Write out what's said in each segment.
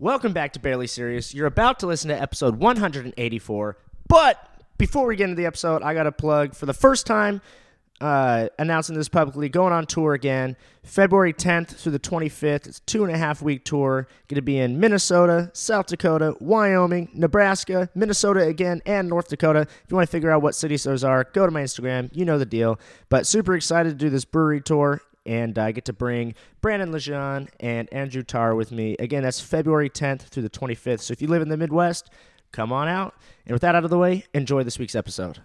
Welcome back to Barely Serious. You're about to listen to episode 184. But before we get into the episode, I got to plug for the first time, uh, announcing this publicly, going on tour again, February 10th through the 25th. It's a two and a half week tour. Going to be in Minnesota, South Dakota, Wyoming, Nebraska, Minnesota again, and North Dakota. If you want to figure out what cities those are, go to my Instagram. You know the deal. But super excited to do this brewery tour and I get to bring Brandon Lejean and Andrew Tar with me. Again, that's February 10th through the 25th. So if you live in the Midwest, come on out. And with that out of the way, enjoy this week's episode.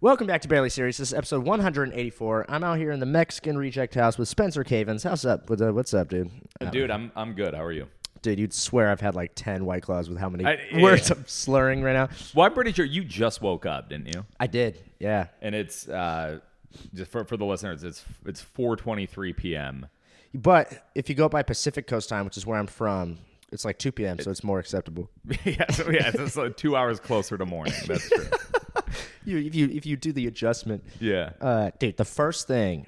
Welcome back to Barely Serious. This is episode 184. I'm out here in the Mexican Reject House with Spencer Cavens. How's up? What's up, what's up dude? Dude, I'm I'm good. How are you? Dude, you'd swear I've had like 10 White Claws with how many I- yeah, words. I'm slurring right now. Well, I'm pretty sure you just woke up, didn't you? I did, yeah. And it's uh, just for for the listeners, it's it's 4:23 p.m. But if you go by Pacific Coast time, which is where I'm from, it's like 2 p.m., so it's more acceptable. yeah, so yeah, it's, like two hours closer to morning. That's true. You, if you if you do the adjustment, Yeah, Uh, dude, the first thing,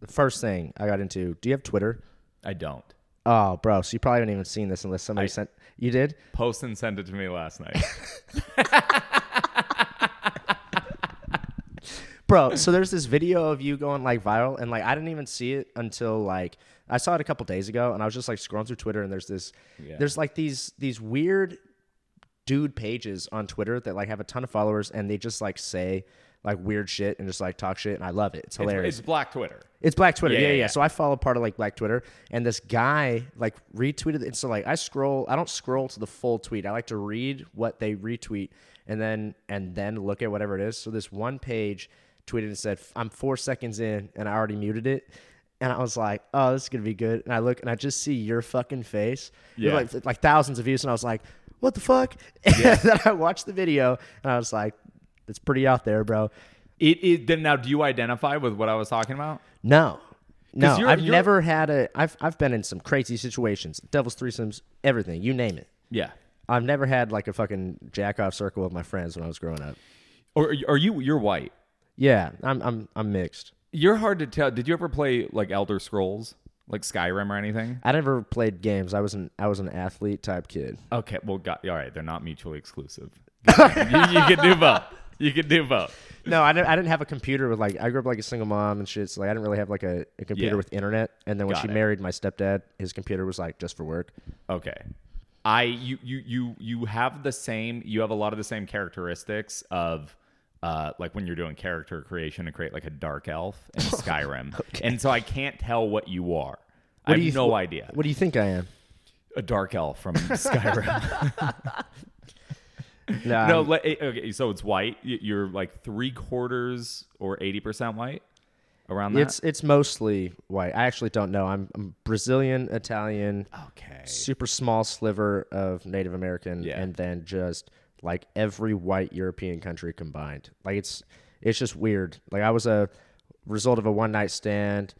the first thing I got into. Do you have Twitter? I don't. Oh, bro. So you probably haven't even seen this unless somebody I- sent. You did? Post and send it to me last night. bro so there's this video of you going like viral and like i didn't even see it until like i saw it a couple days ago and i was just like scrolling through twitter and there's this Yeah. there's like these these weird dude pages on twitter that like have a ton of followers and they just like say like weird shit and just like talk shit and i love it it's It's, hilarious it's Black Twitter. It's Black Twitter. Yeah, Yeah, yeah, yeah, yeah. So I follow part of like Black Twitter, and this guy like retweeted it. So like I scroll, I don't scroll to the full tweet. I like to read what they retweet, and then and then look at whatever it is. So this one page tweeted and said, "I'm four seconds in, and I already muted it." And I was like, "Oh, this is gonna be good." And I look, and I just see your fucking face. Yeah. like like thousands of views, and I was like, "What the fuck?" And then I watched the video, and I was like, "It's pretty out there, bro." It is. Then now, do you identify with what I was talking about? No. No, you're- I've you're- never had a. I've I've been in some crazy situations, devil's threesomes, everything, you name it. Yeah. I've never had like a fucking jack off circle with my friends when I was growing up. Or are you? You're white. Yeah, I'm I'm I'm mixed. You're hard to tell. Did you ever play like Elder Scrolls, like Skyrim or anything? I never played games. I was an I was an athlete type kid. Okay, well, got, all right. They're not mutually exclusive. you, you can do both. You can do both. No, I didn't, I didn't have a computer with like I grew up like a single mom and shit. So like I didn't really have like a, a computer Yeah. with internet. And then when Got she it. married my stepdad, his computer was like just for work. Okay. I you you you you have the same. You have a lot of the same characteristics of. Uh, like when you're doing character creation to create like a dark elf in Skyrim, and so I can't tell what you are. I have you no idea. What do you think I am? A dark elf from Skyrim. No, no, I'm- le- eh, okay. So it's white. You're like three quarters or eighty percent white. Around that. it's it's mostly white. I actually don't know. I'm, I'm Brazilian, Italian, okay. super small sliver of Native American, Yeah. and then just like every white European country combined. Like it's it's just weird. Like I was a result of a one night stand,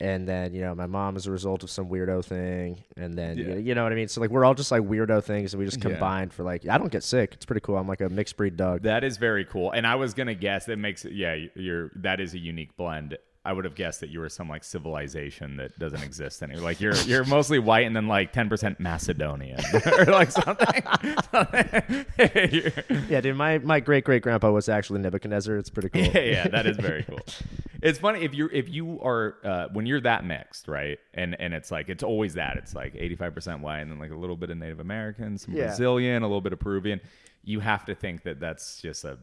and then you know my mom is a result of some weirdo thing, and then Yeah. you, you know what I mean. So like we're all just like weirdo things, and we just Yeah. combined for like I don't get sick. It's pretty cool. I'm like a mixed breed dog. That is very cool. And I was gonna guess that makes it. Yeah, you're. That is a unique blend. I would have guessed that you were some like civilization that doesn't exist anymore. Like you're you're mostly white and then like ten percent Macedonian or like something. Yeah, dude. My my great great grandpa was actually Nebuchadnezzar. It's pretty cool. yeah, yeah, that is very cool. It's funny if you're if you are uh, when you're that mixed, right? And and it's like it's always that. It's like 85% white and then like a little bit of Native American, some Yeah. Brazilian, a little bit of Peruvian. You have to think that that's just a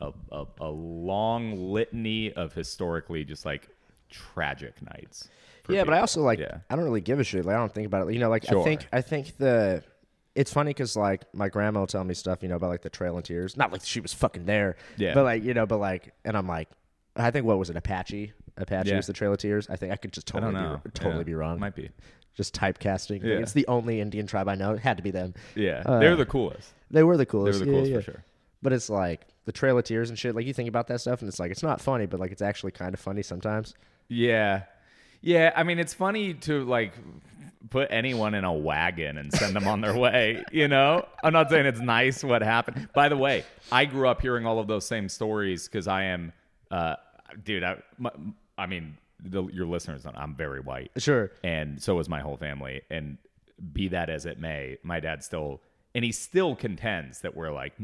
a, a, a long litany of historically just like tragic nights. Yeah, but I also like yeah. I don't really give a shit. Like I don't think about it. You know, like I think I think the it's funny because like my grandma will tell me stuff, you know, about like the Trail and Tears. Not like she was fucking there, Yeah. But like you know, but like, and I'm like, I think what was it, Apache? Apache Yeah. was the Trail of Tears. I think I could just I totally don't know. be totally Yeah. be wrong. Might be. just typecasting. Yeah. it's the only Indian tribe I know. It had to be them. Yeah, Uh, they're the coolest. They were the coolest. They were the coolest for sure. But it's like the Trail of Tears and shit. Like you think about that stuff, and it's like it's not funny, but like it's actually kind of funny sometimes. Yeah. Yeah, I mean it's funny to like put anyone in a wagon and send them on their way, you know? I'm not saying it's nice what happened. By the way, I grew up hearing all of those same stories cuz I am uh dude, I my, I mean the, your listeners know I'm very white. Sure. And so is my whole family and be that as it may, my dad still, and he still contends that we're like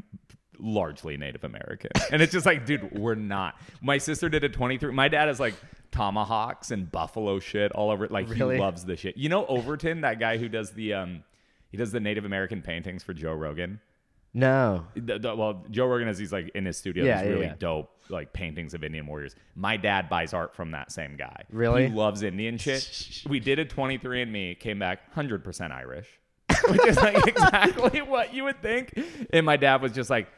largely Native American. And it's just like, dude, we're not. My sister did a 23. My dad is like tomahawks and buffalo shit all over. Like Really? he loves the shit. You know Overton, that guy who does the um, he does the Native American paintings for Joe Rogan. No. The- the- well, Joe Rogan has these like in his studio, Yeah, these yeah, really yeah. dope like paintings of Indian warriors. My dad buys art from that same guy. Really? he loves Indian shit. we did a 23andMe, came back 100% Irish, which is like exactly what you would think. And my dad was just like,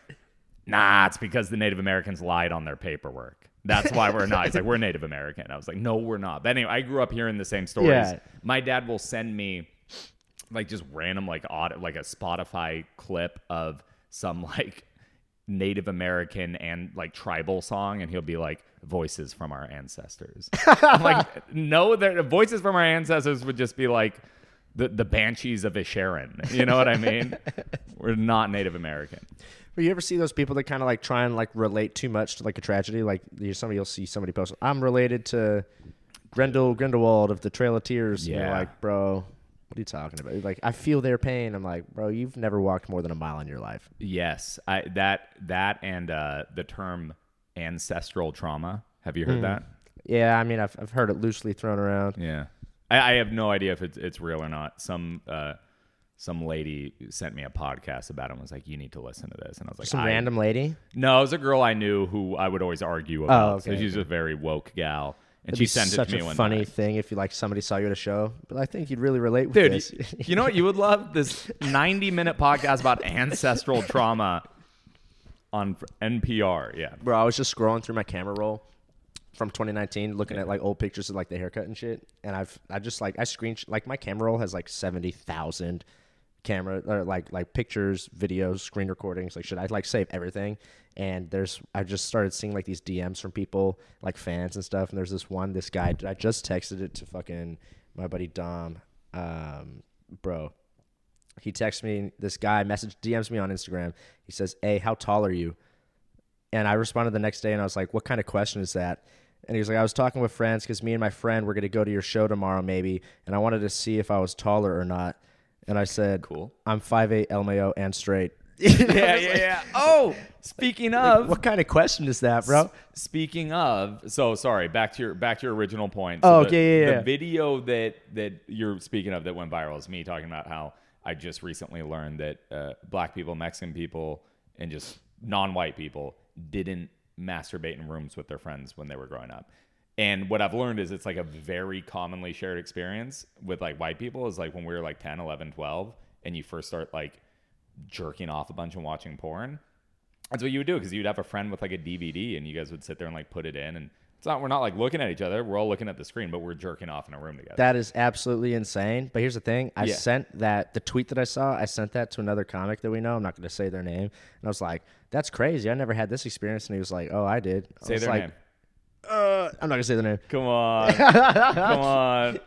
"Nah, it's because the Native Americans lied on their paperwork." That's why we're not. He's like, we're Native American. I was like, no, we're not. But anyway, I grew up hearing the same stories. Yeah. My dad will send me like just random like odd like a Spotify clip of some like Native American and like tribal song, and he'll be like voices from our ancestors. I'm like, no, the voices from our ancestors would just be like the the banshees of Inisherin. You know what I mean? We're not Native American. But you ever see those people that kind of like try and like relate too much to like a tragedy? Like you, somebody you'll see somebody post, "I'm related to Grendel Grindelwald of the Trail of Tears." And you're Yeah. like, bro, what are you talking about? Like, I feel their pain. I'm like, bro, you've never walked more than a mile in your life. Yes, I that that and uh, the term ancestral trauma. Have you heard that? Yeah, I mean, I've I've heard it loosely thrown around. Yeah, I, I have no idea if it's it's real or not. Some uh, some lady sent me a podcast about it and was like, "You need to listen to this," and I was like, Some I- random lady. No, it was a girl I knew who I would always argue about. Oh, okay, so she's a very woke gal, and It'd she be sent such it to me a one funny time. thing if you like somebody saw you at a show. But I think you'd really relate with Dude, this. you know what you would love? This 90 minute podcast about ancestral trauma on NPR. Yeah. Bro, I was just scrolling through my camera roll from 2019, looking at like old pictures of like the haircut and shit. And I've I just like I screen like my camera roll has like 70,000 camera or like like pictures, videos, screen recordings, like should I like save everything. And there's I just started seeing like these DMs from people like fans and stuff. And there's this one, this guy. I just texted it to fucking my buddy Dom, um, bro. He texts me. This guy message DMs me on Instagram. He says, "Hey, how tall are you?" And I responded the next day and I was like, what kind of question is that? And he was like, I was talking with friends because me and my friend were going to go to your show tomorrow, maybe. And I wanted to see if I was taller or not. And I said, Cool. I'm 5'8 LMAO and straight. Yeah, yeah, yeah. Oh, speaking of. what kind of question is that, bro? Speaking of, so sorry. Back to your back to your original point. Oh, the, okay, yeah, yeah, The yeah. video that that you're speaking of that went viral is me talking about how I just recently learned that uh, black people, Mexican people, and just non-white people didn't masturbate in rooms with their friends when they were growing up. And what I've learned is it's like a very commonly shared experience with like white people is like when we were like 10, 11, 12 and you first start like jerking off a bunch and watching porn. That's what you would do because you'd have a friend with like a DVD and you guys would sit there and like put it in and it's not we're not like looking at each other we're all looking at the screen but we're jerking off in a room together. That is absolutely insane. But here's the thing I Yeah. sent that, the tweet that I saw, I sent that to another comic that we know. I'm not going to say their name. And I was like, that's crazy. I never had this experience. And he was like, oh, I did. I Say was their like, name. Uh, I'm not going to say the name. Come on, come on.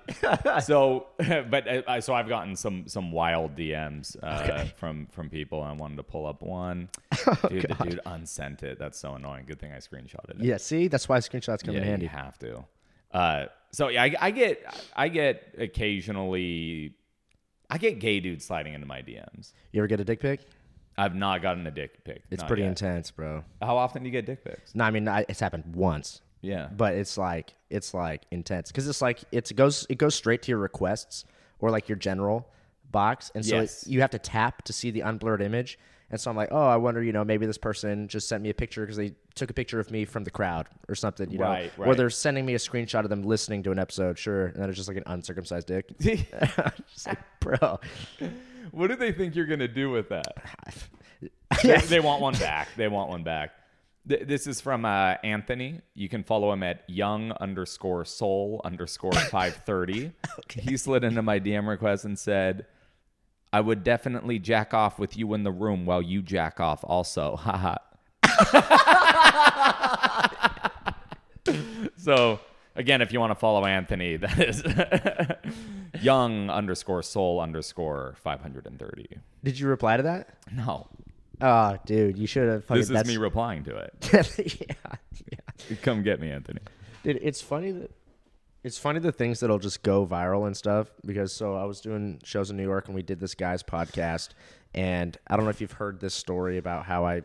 So, but uh, I so I've gotten some some wild DMs uh, from from people. I wanted to pull up one. Dude, the dude unsent it. That's so annoying. Good thing I screenshotted it. Yeah, see? That's why screenshots come yeah, in handy. you have to. Uh, so yeah, I, I get I get occasionally I get gay dudes sliding into my DMs. You ever get a dick pic? I've not gotten a dick pic. It's pretty yet. intense, bro. How often do you get dick pics? No, I mean I, it's happened once, Yeah. but it's like it's like intense because it's like it goes it goes straight to your requests or like your general box, and so it- you have to tap to see the unblurred image. And so I'm like, oh, I wonder, you know, maybe this person just sent me a picture because they took a picture of me from the crowd or something, you know, Right, or they're sending me a screenshot of them listening to an episode, sure, and then it's just like an uncircumcised dick. Just like, bro, what do they think you're gonna do with that? they, they want one back. They want one back. Th- This is from uh, Anthony. You can follow him at young underscore soul underscore 530. He slid into my DM request and said, I would definitely jack off with you in the room while you jack off also. Haha. so, again, if you want to follow Anthony, that is young underscore soul underscore 530. did you reply to that? No. Oh, dude, you should have. This is that's, me replying to it. yeah, yeah. Come get me, Anthony. Dude, it's funny that It's funny the things that'll just go viral and stuff because so I was doing shows in New York and we did this guy's podcast and I don't know if you've heard this story about how I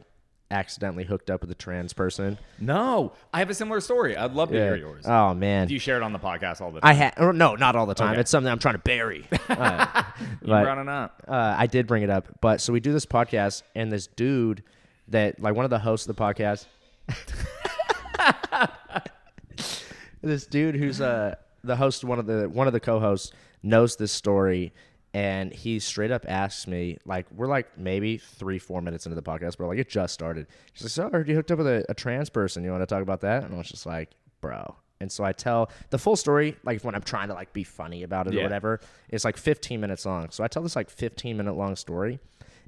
accidentally hooked up with a trans person. No, I have a similar story. I'd love to hear yours. Oh man. Do you share it on the podcast all the time? I had no, not all the time. Okay. It's something I'm trying to bury. Uh, you but- brought it up. uh, I did bring it up, but so we do this podcast, and this dude that like one of the hosts of the podcast, this dude who's uh the host, one of the one of the co-hosts knows this story, and he straight up asks me like we're like maybe three four minutes into the podcast, but like it just started. He's like, "So, I heard you hooked up with a, a trans person. You want to talk about that?" And I was just like, "Bro." And so I tell the full story, like when I'm trying to like be funny about it or whatever. It's like 15 minutes long. So I tell this like 15 minute long story,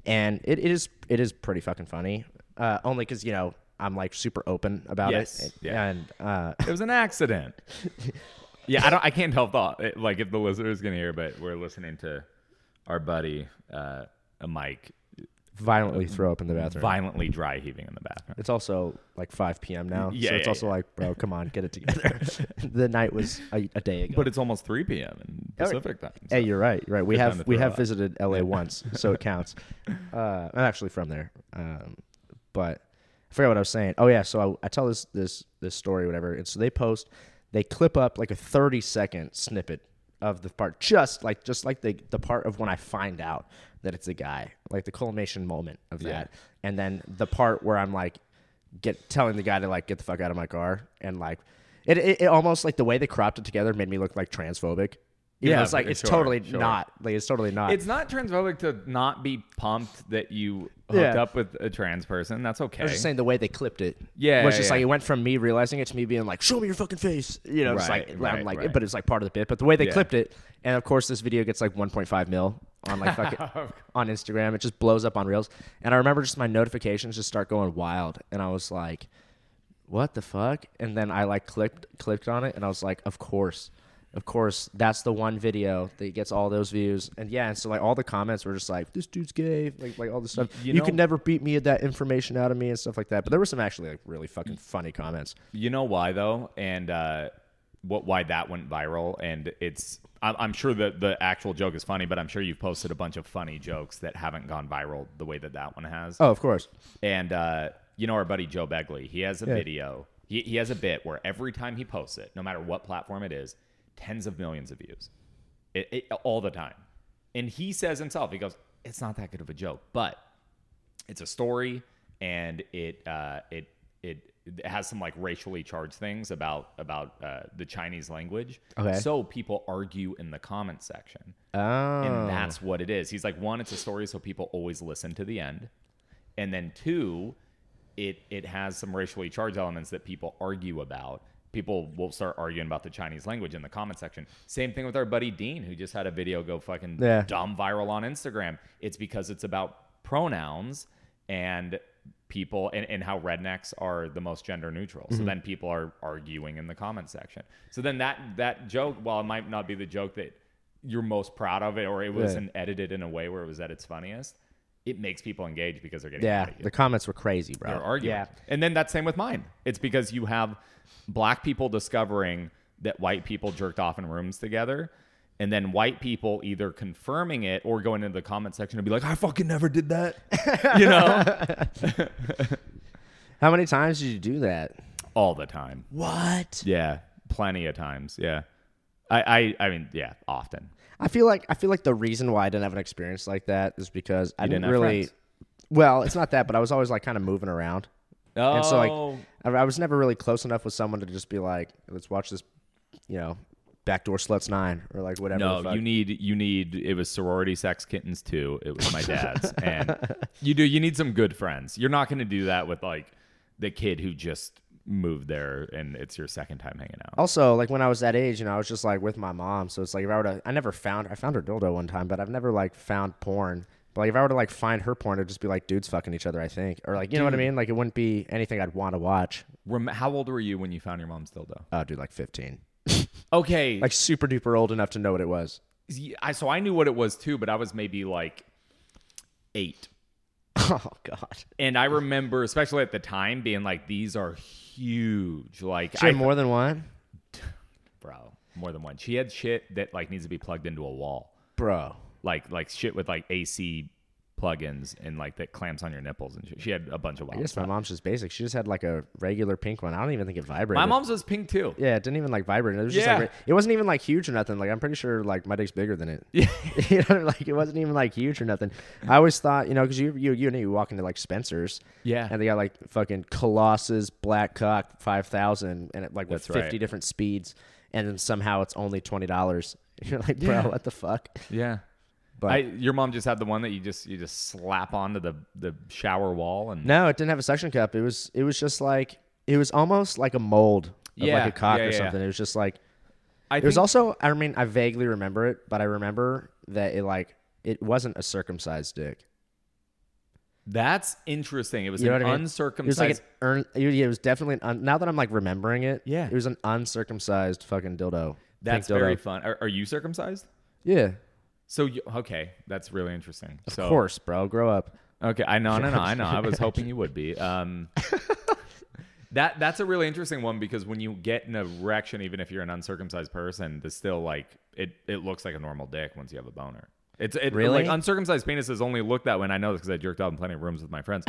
and it, it is it is pretty fucking funny. Uh, only because you know I'm like super open about Yes, it, yeah. and uh, It was an accident. yeah, I don't. I can't help thought. Like if the listener is gonna hear, but we're listening to our buddy uh, Mike violently throw up in the bathroom. violently dry heaving in the bathroom. It's also like 5 p.m. now, Yeah, so it's yeah, also yeah. like, bro, come on, get it together. the night was a, a day ago. But it's almost 3 p.m. in Oh, Pacific time. Hey, you're right. You're right. We Good have we have up. visited LA once, so it counts. Uh, I'm actually from there, um, but I forgot what I was saying. Oh yeah, so I, I tell this this this story, whatever. And so they post, they clip up like a 30 second snippet of the part, just like just like the the part of when I find out that it's a guy, like the culmination moment of Yeah. that, and then the part where I'm like get telling the guy to like get the fuck out of my car and like it, it, it almost like the way they cropped it together made me look like transphobic. Even Yeah, though it's like it's sure, totally sure. not. Like it's totally not. It's not transphobic to not be pumped that you hooked Yeah. up with a trans person. That's okay. I was just saying the way they clipped it. Yeah, was just yeah. like it went from me realizing it to me being like, "Show me your fucking face," you know. It's Right, like I'm right, like, right. but it's like part of the bit. But the way they Yeah. clipped it, and of course this video gets like 1.5 mil on like fucking on Instagram. It just blows up on Reels, and I remember just my notifications just start going wild, and I was like, "What the fuck?" And then I like clicked clicked on it, and I was like, "Of course." Of course, that's the one video that gets all those views, and yeah, and so like all the comments were just like, "This dude's gay," like like all this stuff. you You, know- can never beat me at that information out of me and stuff like that. But there were some actually like really fucking funny comments. You know why though, and uh, what why that went viral, and it's I'm, I'm sure that the actual joke is funny, but I'm sure you've posted a bunch of funny jokes that haven't gone viral the way that that one has. Oh, of course. And uh, you know our buddy Joe Begley, he has a Yeah. video. He, he has a bit where every time he posts it, no matter what platform it is, tens of millions of views, it, it, all the time. And he says himself, he goes, "It's not that good of a joke, but it's a story, and it uh, it it." it has some like racially charged things about about uh, the Chinese language. Okay. So people argue in the comment section Oh, and that's what it is. He's like, one, it's a story, so people always listen to the end, and then two, it it has some racially charged elements that people argue about. People will start arguing about the Chinese language in the comment section. Same thing with our buddy Dean, who just had a video go fucking Yeah. dumb viral on Instagram. It's because it's about pronouns and people and, and how rednecks are the most gender neutral. Mm-hmm. So then people are arguing in the comment section. So then that that joke, while it might not be the joke that you're most proud of it or it wasn't edited in a way where it was at its funniest, it makes people engage because they're getting yeah. mad at you. The comments were crazy, bro. They're arguing. Yeah. And then that's same with mine. It's because you have black people discovering that white people jerked off in rooms together. And then white people either confirming it or going into the comment section and be like, I fucking never did that. you know? How many times did you do that? All the time. What? Yeah. Plenty of times. Yeah. I, I I mean, yeah, often. I feel like I feel like the reason why I didn't have an experience like that is because I didn't, didn't really. friends. Well, it's not that, but I was always like kind of moving around. Oh, And so like oh. I, I was never really close enough with someone to just be like, let's watch this, you know, backdoor sluts nine or like whatever. No, you need you need it was sorority sex kittens too. It was my dad's, and you do you need some good friends. You're not going to do that with like the kid who just moved there and it's your second time hanging out. Also, like when I was that age, you know, I was just like with my mom. So it's like if I were to, I never found, I found her dildo one time, but I've never like found porn. But like if I were to like find her porn, it'd just be like dudes fucking each other. I think, or like you know what I mean. Like it wouldn't be anything I'd want to watch. Rem- how old were you when you found your mom's dildo? Oh, dude, like fifteen, Okay, like super duper old enough to know what it was. I so I knew what it was too, but I was maybe like eight. Oh God, And I remember, especially at the time, being like, "These are huge." Like, you I, have more than one? bro, more than one. She had shit that like needs to be plugged into a wall, bro. like like shit with like AC plugins and like that clamps on your nipples and shit. She had a bunch of I wild guess my mom's just basic. She just had like a regular pink one. I don't even think it vibrated. My mom's was pink too. Yeah, it didn't even like vibrate. It was just Yeah. like it wasn't even like huge or nothing. Like I'm pretty sure like my dick's bigger than it. Yeah. you know, like it wasn't even like huge or nothing. I always thought, you know, because you you you know you walk into like Spencer's, Yeah. and they got like fucking Colossus Black Cock five thousand, and it like with That's right. fifty different speeds, and then somehow it's only twenty dollars. You're like, bro, Yeah. what the fuck? Yeah. But I, your mom just had the one that you just you just slap onto the the shower wall and no, it didn't have a suction cup. It was it was just like it was almost like a mold of Yeah, like a cock yeah, or yeah. something. It was just like I It was think- also I mean I vaguely remember it, but I remember that it like it wasn't a circumcised dick. that's interesting. It was You know an what I mean? It was uncircumcised. like an urn, it it was definitely an un, now that I'm like remembering it. Yeah. it was an uncircumcised fucking dildo. that's dildo. very fun. Are, are you circumcised? Yeah, So you, okay, that's really interesting. of so, course, bro. Grow up. Okay, I know, no, no, I know. I was hoping you would be. Um, that that's a really interesting one because when you get an erection, even if you're an uncircumcised person, it's still like it. It looks like a normal dick once you have a boner. It's it, Really? like uncircumcised penises only look that way. And I know this because I jerked off in plenty of rooms with my friends.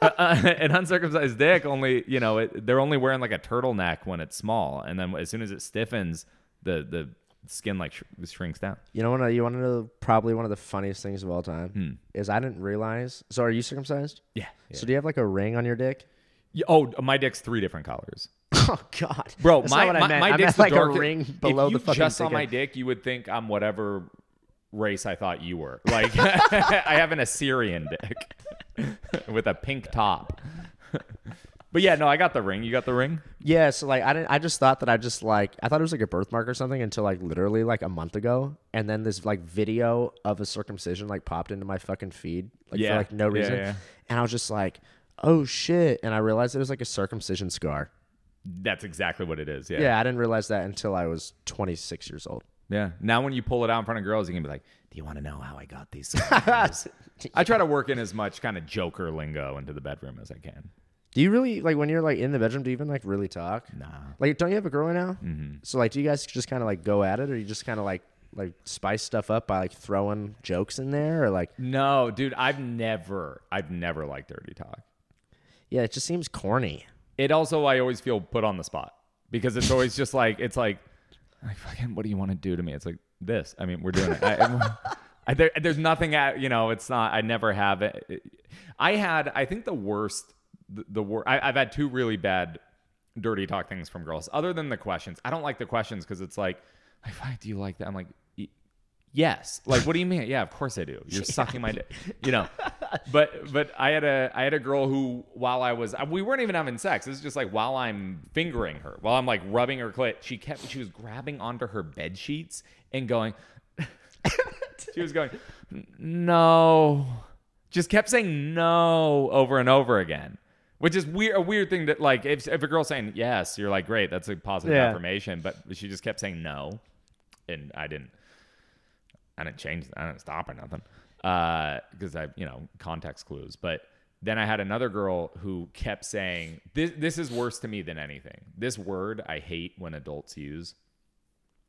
uh, an uncircumcised dick only, you know, it, they're only wearing like a turtleneck when it's small, and then as soon as it stiffens, the the skin like sh- shrinks down. You know what? You want to know probably one of the funniest things of all time Hmm. is I didn't realize. So are you circumcised? Yeah. So do you have like a ring on your dick? Yeah, Oh, my dick's three different colors. Oh God, Bro, That's my, not what my, I meant. my I dick's meant the like darkest- a ring below the if you the fucking. just saw dick. my dick, you would think I'm whatever race I thought you were. Like I have an Assyrian dick with a pink top. But yeah, no, I got the ring. You got the ring? Yeah, so like I didn't. I just thought that I just like I thought it was like a birthmark or something until like literally like a month ago, and then this like video of a circumcision like popped into my fucking feed like Yeah, for like no reason, yeah. and I was just like, oh shit, and I realized it was like a circumcision scar. That's exactly what it is. Yeah. Yeah, I didn't realize that until I was 26 years old. Yeah. Now when you pull it out in front of girls, you can be like, "Do you want to know how I got these?" scars?" I try to work in as much kind of Joker lingo into the bedroom as I can. Do you really like when you're like in the bedroom? Do you even like really talk? Nah. Like, don't you have a girl right now? Mm-hmm. So like, do you guys just kind of like go at it, or you just kind of like like spice stuff up by like throwing jokes in there, or like No, dude, I've never, I've never liked dirty talk. yeah, it just seems corny. it also I always feel put on the spot because it's always just like it's like like fucking what do you want to do to me? It's like this. I mean, we're doing it. I, I, there, there's nothing at you know. It's not. I never have it. I had. I think the worst. The, the worst. I've had two really bad dirty talk things from girls. Other than the questions, I don't like the questions because it's like, like, do you like that? I'm like. "Y- Yes. Like, what do you mean? Yeah, of course I do. You're sucking my dick. You know. But but I had a I had a girl who while I was we weren't even having sex. This is just like while I'm fingering her, while I'm like rubbing her clit, she kept she was grabbing onto her bed sheets and going. she was going, no, just kept saying no over and over again. Which is weird, a weird thing that like if if a girl's saying yes, you're like great, that's a positive Yeah. affirmation. But she just kept saying no, and I didn't. I didn't change. I didn't stop or nothing uh, because I, you know, context clues. But then I had another girl who kept saying, "This this is worse to me than anything. This word I hate when adults use."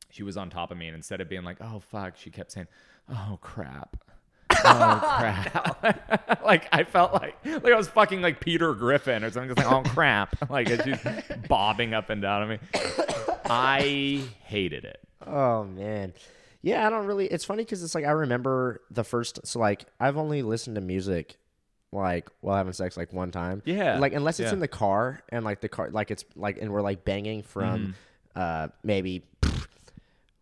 She was on top of me, and instead of being like, "Oh fuck," she kept saying, "Oh crap." Oh crap! like I felt like like I was fucking like Peter Griffin or something. Just like oh crap! Like as she's bobbing up and down on me. I hated it. Oh man. Yeah, I don't really it's funny cuz it's like I remember the first so like I've only listened to music like while having sex like one time. Yeah, Like unless it's yeah. in the car and like the car like it's like and we're like banging from Mm-hmm. uh maybe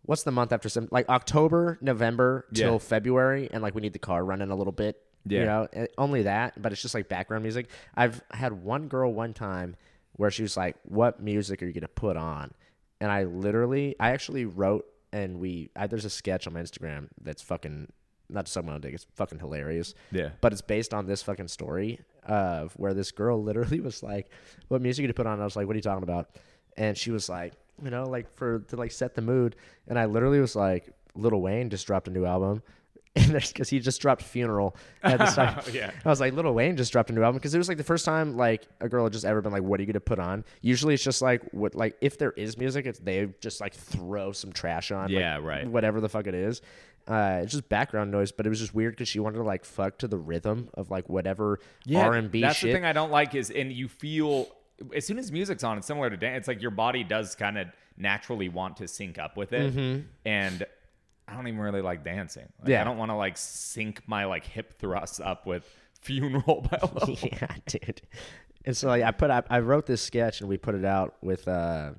what's the month after some like October, November till Yeah. February and like we need the car running a little bit. You Yeah. know, and only that, but it's just like background music. I've had one girl one time where she was like, "What music are you going to put on?" And I literally I actually wrote and we I, there's a sketch on my Instagram that's fucking not to my own dick. It's fucking hilarious. Yeah. But it's based on this fucking story of where this girl literally was like, "What music to put on?" I was like, "What are you talking about?" And she was like, "You know, like for to like set the mood." And I literally was like, Lil Wayne just dropped a new album." and because he just dropped Funeral at the time. Yeah. I was like, Lil Wayne just dropped a new album because it was like the first time like a girl had just ever been like, "What are you gonna put on?" Usually it's just like what like if there is music, it's they just like throw some trash on. like, Yeah, right. Whatever the fuck it is. Uh, it's just background noise, but it was just weird because she wanted to like fuck to the rhythm of like whatever R and B shit. That's shit. the thing I don't like is, and you feel as soon as music's on, it's similar to dance. It's like your body does kind of naturally want to sync up with it, Mm-hmm. and I don't even really like dancing. Like, Yeah. I don't want to like sync my like hip thrusts up with "Funeral" by Lil yeah, dude. And so like, I put I, I wrote this sketch and we put it out with uh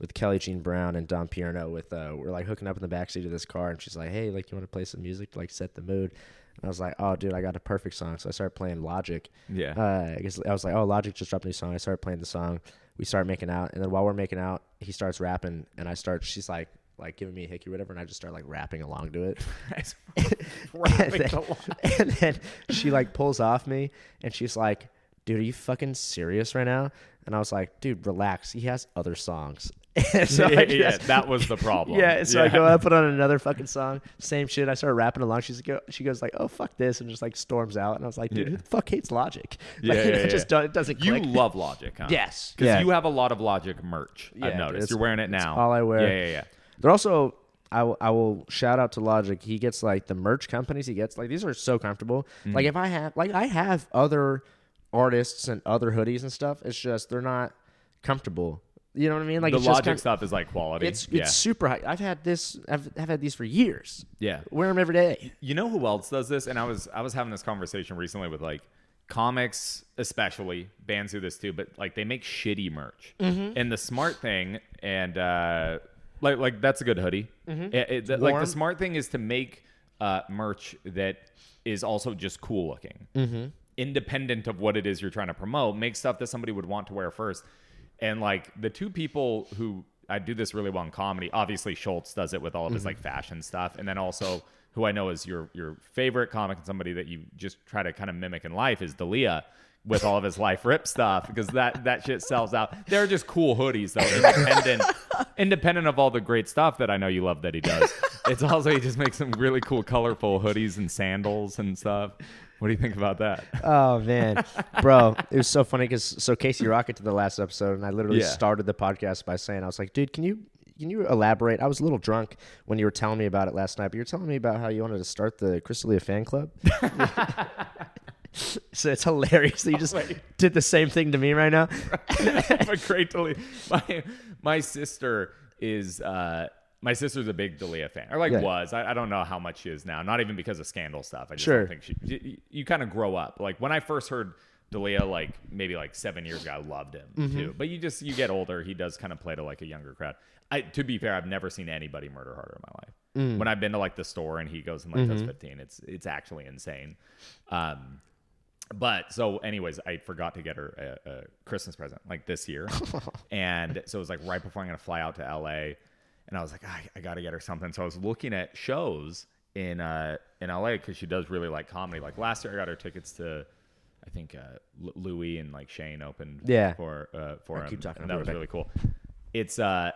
with Kelly Jean Brown and Don Pierno with uh we're like hooking up in the backseat of this car and she's like, Hey, like you want to play some music to like set the mood? And I was like, Oh dude, I got a perfect song. So I started playing Logic. Yeah. Uh I guess I was like, Oh, Logic just dropped a new song. I started playing the song. We started making out and then while we're making out, he starts rapping and I start she's like like giving me a hickey or whatever and I just start like rapping along to it. and, then, and then she like pulls off me and she's like, dude, are you fucking serious right now? And I was like, dude, relax. He has other songs. So yeah, I yeah, that was the problem. yeah, so I go, I put on another fucking song, same shit. I started rapping along. She's like, she goes like, "Oh fuck this," and just like storms out. And I was like, "Dude, Yeah. who the fuck hates Logic?" Yeah, Like, yeah, it just yeah. don't, it doesn't You click. love Logic, huh? Yes. because Yeah. you have a lot of Logic merch. Yeah, I've noticed you're wearing it now. all I wear. Yeah, yeah, yeah. They're also I will, I will shout out to Logic. He gets like the merch companies he gets like these are so comfortable. Mm. Like if I have like I have other artists and other hoodies and stuff. It's just they're not comfortable. You know what I mean? Like the it's just Logic kind stuff is like quality. it's yeah. it's super high. I've had this. I've, I've had these for years. yeah. Wear them every day. You know who else does this? And I was I was having this conversation recently with like comics, especially bands do this too, but like they make shitty merch. Mm-hmm. And the smart thing, and uh, like like that's a good hoodie. It- it- the- like Mm-hmm. The smart thing is to make uh, merch that is also just cool looking, Mm-hmm. independent of what it is you're trying to promote. Make stuff that somebody would want to wear first. And like the two people who I do this really well in comedy. Obviously, Schulz does it with all of his like mm-hmm. fashion stuff, and then also who I know is your your favorite comic and somebody that you just try to kind of mimic in life is D'Elia with all of his life rip stuff because that that shit sells out. They're just cool hoodies though, independent independent of all the great stuff that I know you love that he does. It's also he just makes some really cool colorful hoodies and sandals and stuff. What do you think about that? Oh man, bro, it was so funny because so Casey Rocket to the last episode, and I literally Yeah. started the podcast by saying I was like, dude, can you can you elaborate? I was a little drunk when you were telling me about it last night, but you're telling me about how you wanted to start the Chris D'Elia fan club. so it's hilarious that you just did the same thing to me right now. but great D'Elia. My my sister is uh my sister's a big D'Elia fan, or like Yeah. was. I, I don't know how much she is now. Not even because of scandal stuff. I just Sure. don't think she. You, you kind of grow up. Like when I first heard D'Elia, like maybe like seven years ago, I loved him Mm-hmm. too. But you just you get older. He does kind of play to like a younger crowd. I, to be fair, I've never seen anybody murder harder in my life. Mm. When I've been to like the store and he goes and like Mm-hmm. does fifteen, it's it's actually insane. Um, but so, anyways, I forgot to get her a, a Christmas present like this year, and so it was like right before I'm gonna fly out to LA, and I was like, I, I gotta get her something. So I was looking at shows in uh in LA because she does really like comedy. Like last year, I got her tickets to. I think uh, L- Louis and like Shane opened Yeah. for uh, for I him, keep talking and that was really cool. It's uh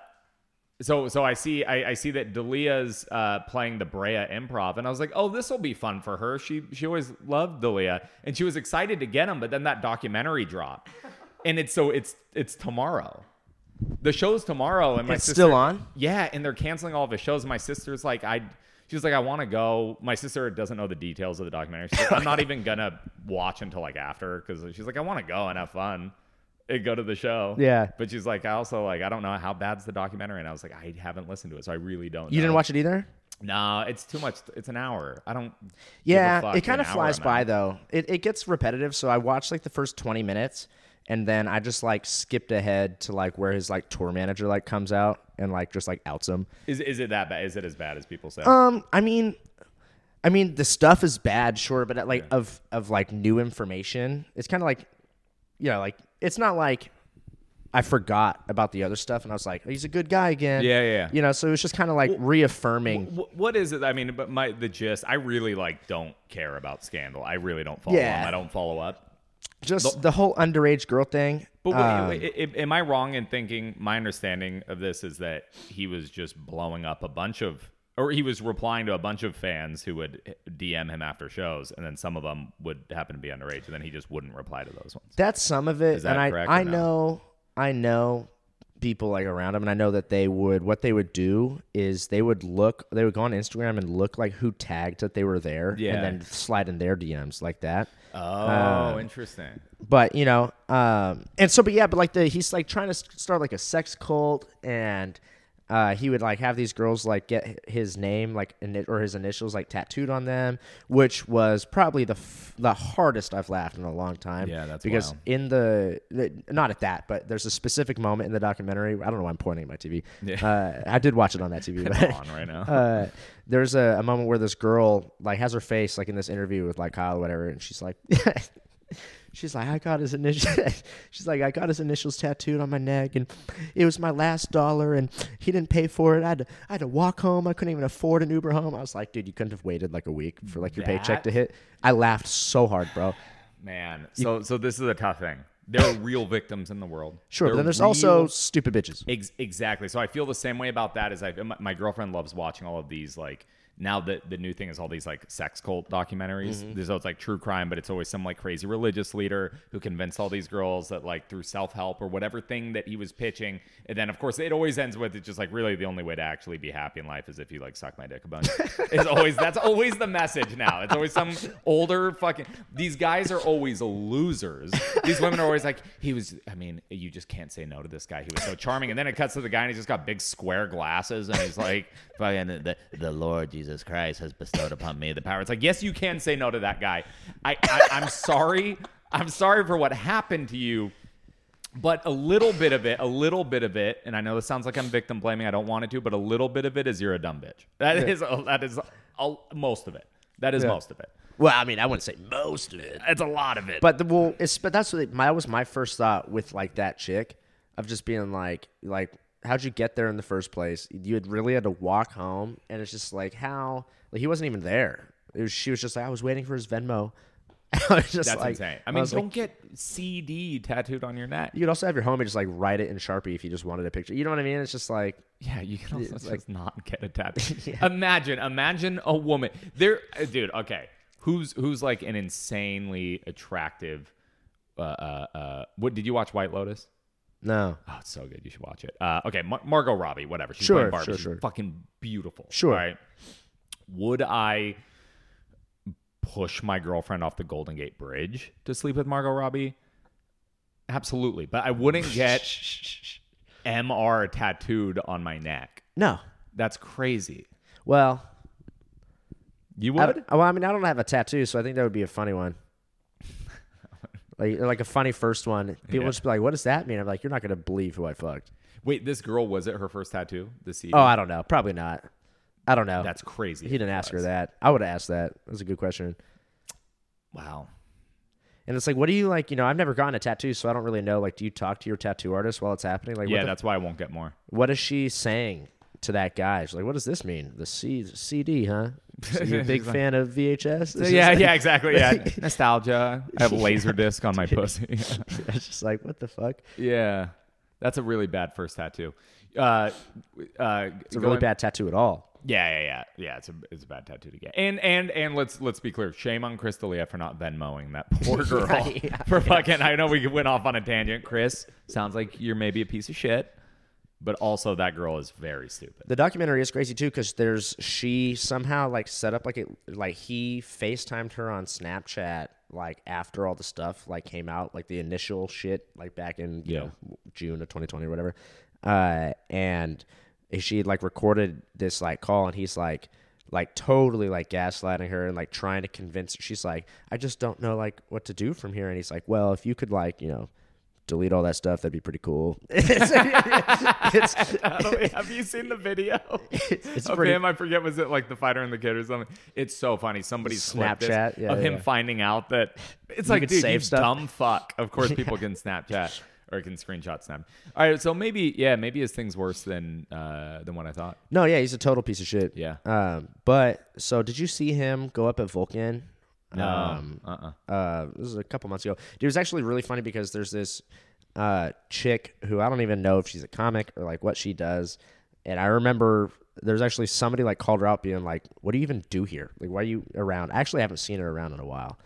so so I see I, I see that D'Elia's uh, playing the Brea Improv, and I was like, oh, this will be fun for her. She she always loved Dalia, and she was excited to get him. But then that documentary dropped, and it's so it's it's tomorrow. The show's tomorrow, and my It's sister, still on? Yeah, and they're canceling all of the shows. My sister's like, I. She was like, I want to go. My sister doesn't know the details of the documentary. She's like, I'm not even gonna watch until like after because she's like, I want to go and have fun and go to the show. Yeah. But she's like, I also like, I don't know how bad's the documentary, and I was like, I haven't listened to it, so I really don't. You didn't watch it either. No, it's too much. It's an hour. I don't. Yeah, it kind of flies by though. It it gets repetitive. So I watched like the first twenty minutes, and then I just like skipped ahead to like where his like tour manager like comes out and like just like outs him. Is is it that bad? Is it as bad as people say? Um, I mean, I mean the stuff is bad, sure, but like of of like new information, it's kind of like, you know, like it's not like I forgot about the other stuff, and I was like, he's a good guy again. Yeah, yeah, yeah. You know, so it was just kind of like reaffirming. Wh- what is it? I mean, but my the gist. I really like don't care about scandal. I really don't follow Yeah. them. I don't follow up. Just the whole underage girl thing. But wait, um, wait, i- am I wrong in thinking my understanding of this is that he was just blowing up a bunch of or he was replying to a bunch of fans who would DM him after shows, and then some of them would happen to be underage, and then he just wouldn't reply to those ones. That's some of it, Is that and I correct I no? know I know people like around him, and I know that they would what they would do is they would look they would go on Instagram and look like who tagged that they were there, Yeah. and then slide in their DMs like that. Oh, interesting. But you know, um, and so but yeah, but like the he's like trying to start like a sex cult, and uh, he would like have these girls like get his name like or his initials like tattooed on them, which was probably the f- the hardest I've laughed in a long time. Yeah, that's because wild. in the, the not at that, but there's a specific moment in the documentary. I don't know why I'm pointing at my TV. Yeah. Uh, I did watch it on that TV. It's but- on right now. uh, there's a, a moment where this girl like has her face like in this interview with like Kyle or whatever, and she's like, she's like, I got his initials. she's like, I got his initials tattooed on my neck, and it was my last dollar, and he didn't pay for it. I had to, I had to walk home. I couldn't even afford an Uber home. I was like, dude, you couldn't have waited like a week for like your paycheck to hit. I laughed so hard, bro. Man, so so this is a tough thing. There are real victims in the world. Sure, There but then there's also stupid bitches. Ex- exactly. So I feel the same way about that as I my, my girlfriend loves watching all of these like now the the new thing is all these like sex cult documentaries. Mm-hmm. So it's like true crime, but it's always some like crazy religious leader who convinced all these girls that like through self help or whatever thing that he was pitching. And then of course it always ends with it's just like really the only way to actually be happy in life is if you like suck my dick a bunch. it's always that's always the message now. It's always some older fucking these guys are always losers. These women are always like, he was I mean, you just can't say no to this guy. He was so charming. And then it cuts to the guy and he's just got big square glasses and he's like, fucking the, the Lord Jesus Christ has bestowed upon me the power. It's like, yes, you can say no to that guy. I, I I'm sorry. I'm sorry for what happened to you. But a little bit of it, a little bit of it, and I know this sounds like I'm victim blaming. I don't want it to, but a little bit of it is you're a dumb bitch. That is that is a, most of it. That is Yeah. most of it. Well, I mean, I wouldn't say most of it. It's a lot of it. But the well, it's but that's what my that was my first thought with like that chick of just being like like how'd you get there in the first place? You had really had to walk home, and it's just like how like he wasn't even there. It was, she was just like I was waiting for his Venmo. I was just that's like, insane. I mean, was don't like, get CD tattooed on your neck. you could also have your homie just like write it in Sharpie if you just wanted a picture. You know what I mean? It's just like Yeah, you can also just not get a tattoo. Imagine, imagine a woman. There, uh, dude. Okay, who's who's like an insanely attractive. Uh, uh, uh, what did you watch White Lotus? No, Oh, it's so good. You should watch it. Uh, okay, Mar- Margot Robbie, whatever. She's Sure, playing Barbie. sure, She's sure. fucking beautiful. Sure. Right? Would I push my girlfriend off the Golden Gate Bridge to sleep with Margot Robbie? Absolutely, but I wouldn't get MR tattooed on my neck. no. That's crazy. Well, You I, would? well, I mean, I don't have a tattoo, so I think that would be a funny one. Like, like a funny first one. People Yeah. just be like, "What does that mean?" I'm like, "You're not gonna believe who I fucked." Wait, this girl was it her first tattoo? this CD. Oh, I don't know. Probably not. I don't know. that's crazy. he didn't ask her that. I would have asked that. That's a good question. Wow. And it's like, what do you like? You know, I've never gotten a tattoo, so I don't really know. Like, do you talk to your tattoo artist while it's happening? Like, Yeah, what, the- that's why I won't get more. what is she saying to that guy? She's like, what does this mean? The C- CD, huh? So you're a big like- fan of VHS? This yeah, yeah, exactly. Yeah, nostalgia. I have a laser disc on my pussy. It's just like, what the fuck? yeah, that's a really bad first tattoo. Uh, uh, It's a really bad tattoo at all. Yeah, yeah, yeah, yeah. It's a it's a bad tattoo to get. And and and let's let's be clear. Shame on Chris D'Elia for not Venmoing that poor girl yeah, for fucking. I know we went off on a tangent. Chris sounds like you're maybe a piece of shit, but also that girl is very stupid. The documentary is crazy too because there's she somehow like set up like it like he FaceTimed her on Snapchat like after all the stuff like came out like the initial shit like back in you Yeah. know June of 2020 or whatever, uh, and she like recorded this like call and he's like like totally like gaslighting her and like trying to convince her. She's like, I just don't know like what to do from here, and he's like, well, if you could like you know delete all that stuff, that'd be pretty cool. it's, it's, Have you seen the video? it's of pretty- him, I forget, was it like the fighter and the kid or something? It's so funny. Somebody's clipped this Snapchat, yeah, of him finding out that it's You like, dude, save you stuff. dumb fuck. Of course, people can Snapchat or can screenshot snap. All right, so maybe, yeah, maybe his thing's worse than uh, than what I thought. No, yeah, he's a total piece of shit. Yeah. Um, but so did you see him go up at Vulcan? No, Um, uh-uh. uh, this was a couple months ago. Dude, it was actually really funny because there's this uh chick who I don't even know if she's a comic or like what she does, and I remember there's actually somebody like called her out, being like, "What do you even do here? Like, why are you around?" I actually haven't seen her around in a while.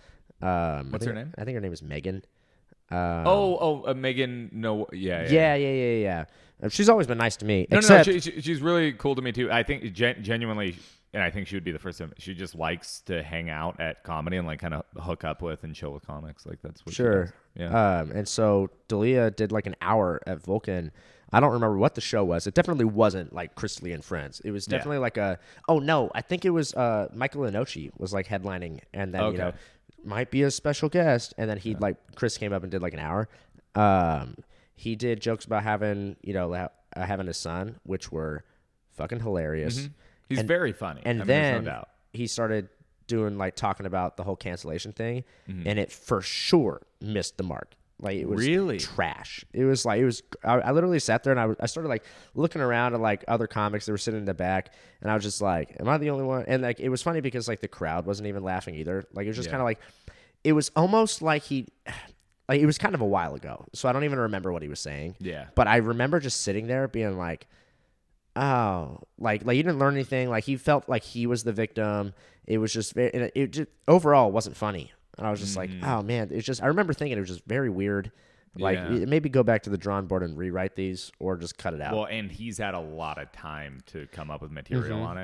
Um, What's I her name? I think her name is Megan. Um, oh, oh, uh, Megan. No, yeah, yeah, yeah. yeah, yeah, yeah. She's always been nice to me. No, except, no, no. She, she, she's really cool to me too. I think gen- genuinely, and I think she would be the first. Time, she just likes to hang out at comedy and like kind of hook up with and chill with comics. Like that's what. she Sure. Yeah. Um, and so D'Elia did like an hour at Vulcan. I don't remember what the show was. It definitely wasn't like Chrisley and Friends. It was Yeah. definitely like a. Oh no, I think it was uh, Michael Inochi was like headlining, and then you know might be a special guest, and then he like Chris came up and did like an hour. Um, he did jokes about having you know ha- having a son, which were fucking hilarious. He's and- very funny. And I mean, then no he started doing like talking about the whole cancellation thing, Mm-hmm. and it for sure missed the mark. Like it was Really? trash. It was like it was. I, I literally sat there and I, I started like looking around at like other comics that were sitting in the back, and I was just like, "Am I the only one?" And like it was funny because like the crowd wasn't even laughing either. Like it was just Yeah. kind of like, it was almost like he, like it was kind of a while ago, so I don't even remember what he was saying. Yeah. But I remember just sitting there being like, oh, like like you didn't learn anything. Like he felt like he was the victim. It was just it, it just overall wasn't funny. And I was just like, oh man, it's just. I remember thinking it was just very weird. Like Yeah. maybe go back to the drawing board and rewrite these, or just cut it out. Well, and he's had a lot of time to come up with material Mm-hmm. on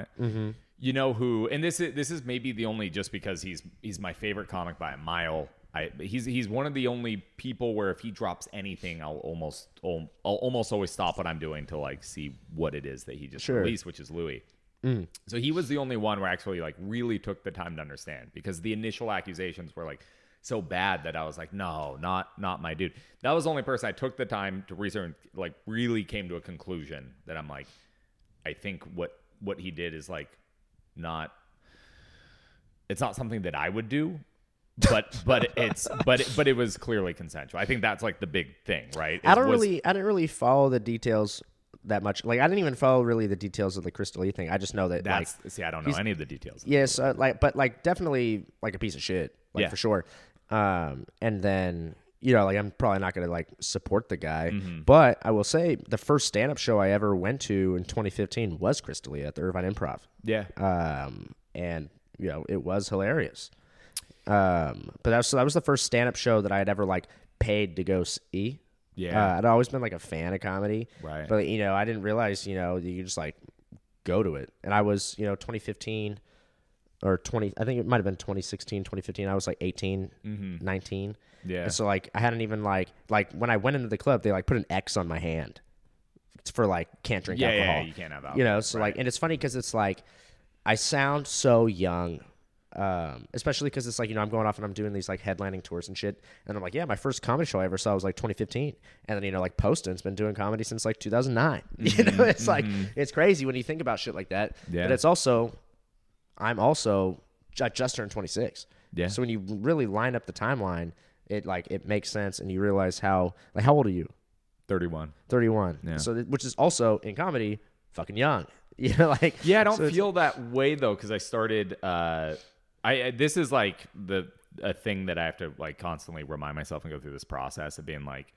it. You know who? And this is this is maybe the only just because he's he's my favorite comic by a mile. I he's he's one of the only people where if he drops anything, I'll almost I'll, I'll almost always stop what I'm doing to like see what it is that he just Sure. Mm. released, which is Louis. So he was the only one where I actually like really took the time to understand because the initial accusations were like so bad that I was like, no, not not my dude. That was the only person I took the time to research and like really came to a conclusion that I'm like, I think what what he did is like not it's not something that I would do. But but it's but it, but it was clearly consensual. I think that's like the big thing, right? I don't was- really, I didn't really follow the details that much. Like I didn't even follow really the details of the Chris D'Elia thing. I just know that like That's see, I don't know any of the details. Yes, uh, like, but like, definitely like a piece of shit, like Yeah. for sure. Um, and then you know, like, I'm probably not gonna like support the guy, Mm-hmm. but I will say the first stand up show I ever went to in 2015 was Chris D'Elia at the Irvine Improv. Yeah. Um, and you know, it was hilarious. Um, but that was so that was the first stand up show that I had ever like paid to go see. Yeah. uh, I'd always been like a fan of comedy, Right. But you know, I didn't realize you know you just like go to it. And I was you know 2015 or 20, I think it might have been 2016, 2015. I was like 18, 19. Mm-hmm. Yeah. And so like I hadn't even like like when I went into the club, they like put an X on my hand for like can't drink yeah, alcohol. yeah, you can't have alcohol. You know, so right. like, and it's funny because it's like I sound so young, um, especially because it's like you know I'm going off and I'm doing these like headlining tours and shit, and I'm like, yeah, my first comedy show I ever saw was like 2015, and then you know like Poston's been doing comedy since like 2009. You know, it's like it's crazy when you think about shit like that. Mm-hmm. Yeah. But it's also, I'm also ju- just turned 26. Yeah. So when you really line up the timeline, it like it makes sense, and you realize how like how old are you? 31. 31. Yeah. So th- which is also in comedy fucking young. You know, like Yeah, I don't so feel that way though because I started. Uh, I this is like the a thing that I have to like constantly remind myself and go through this process of being like,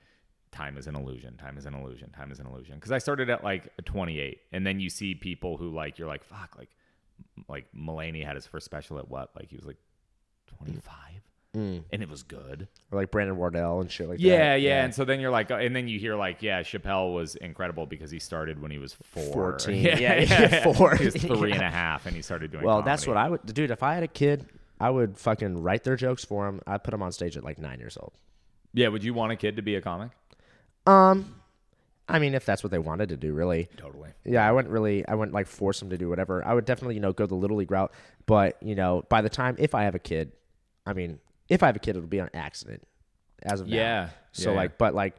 time is an illusion, time is an illusion, time is an illusion. Because I started at like 28, and then you see people who like you're like fuck like like Mulaney had his first special at what like he was like 25, Mm. and it was good. or like Brandon Wardell and shit like Yeah, that. yeah, yeah. And so then you're like, and then you hear like, yeah, Chappelle was incredible because he started when he was four. 14. Yeah, yeah, four. he was three and a half, and he started doing. Well, that's what I would, dude. If I had a kid, I would fucking write their jokes for them. I'd put them on stage at like nine years old. Yeah, would you want a kid to be a comic? Um, I mean, if that's what they wanted to do, really. Totally. Yeah, I wouldn't really, I wouldn't like force them to do whatever. I would definitely, you know, go the little league route. But you know, by the time if I have a kid, I mean, if I have a kid, it'll be on accident. As of now. Yeah. So Yeah, like, but like,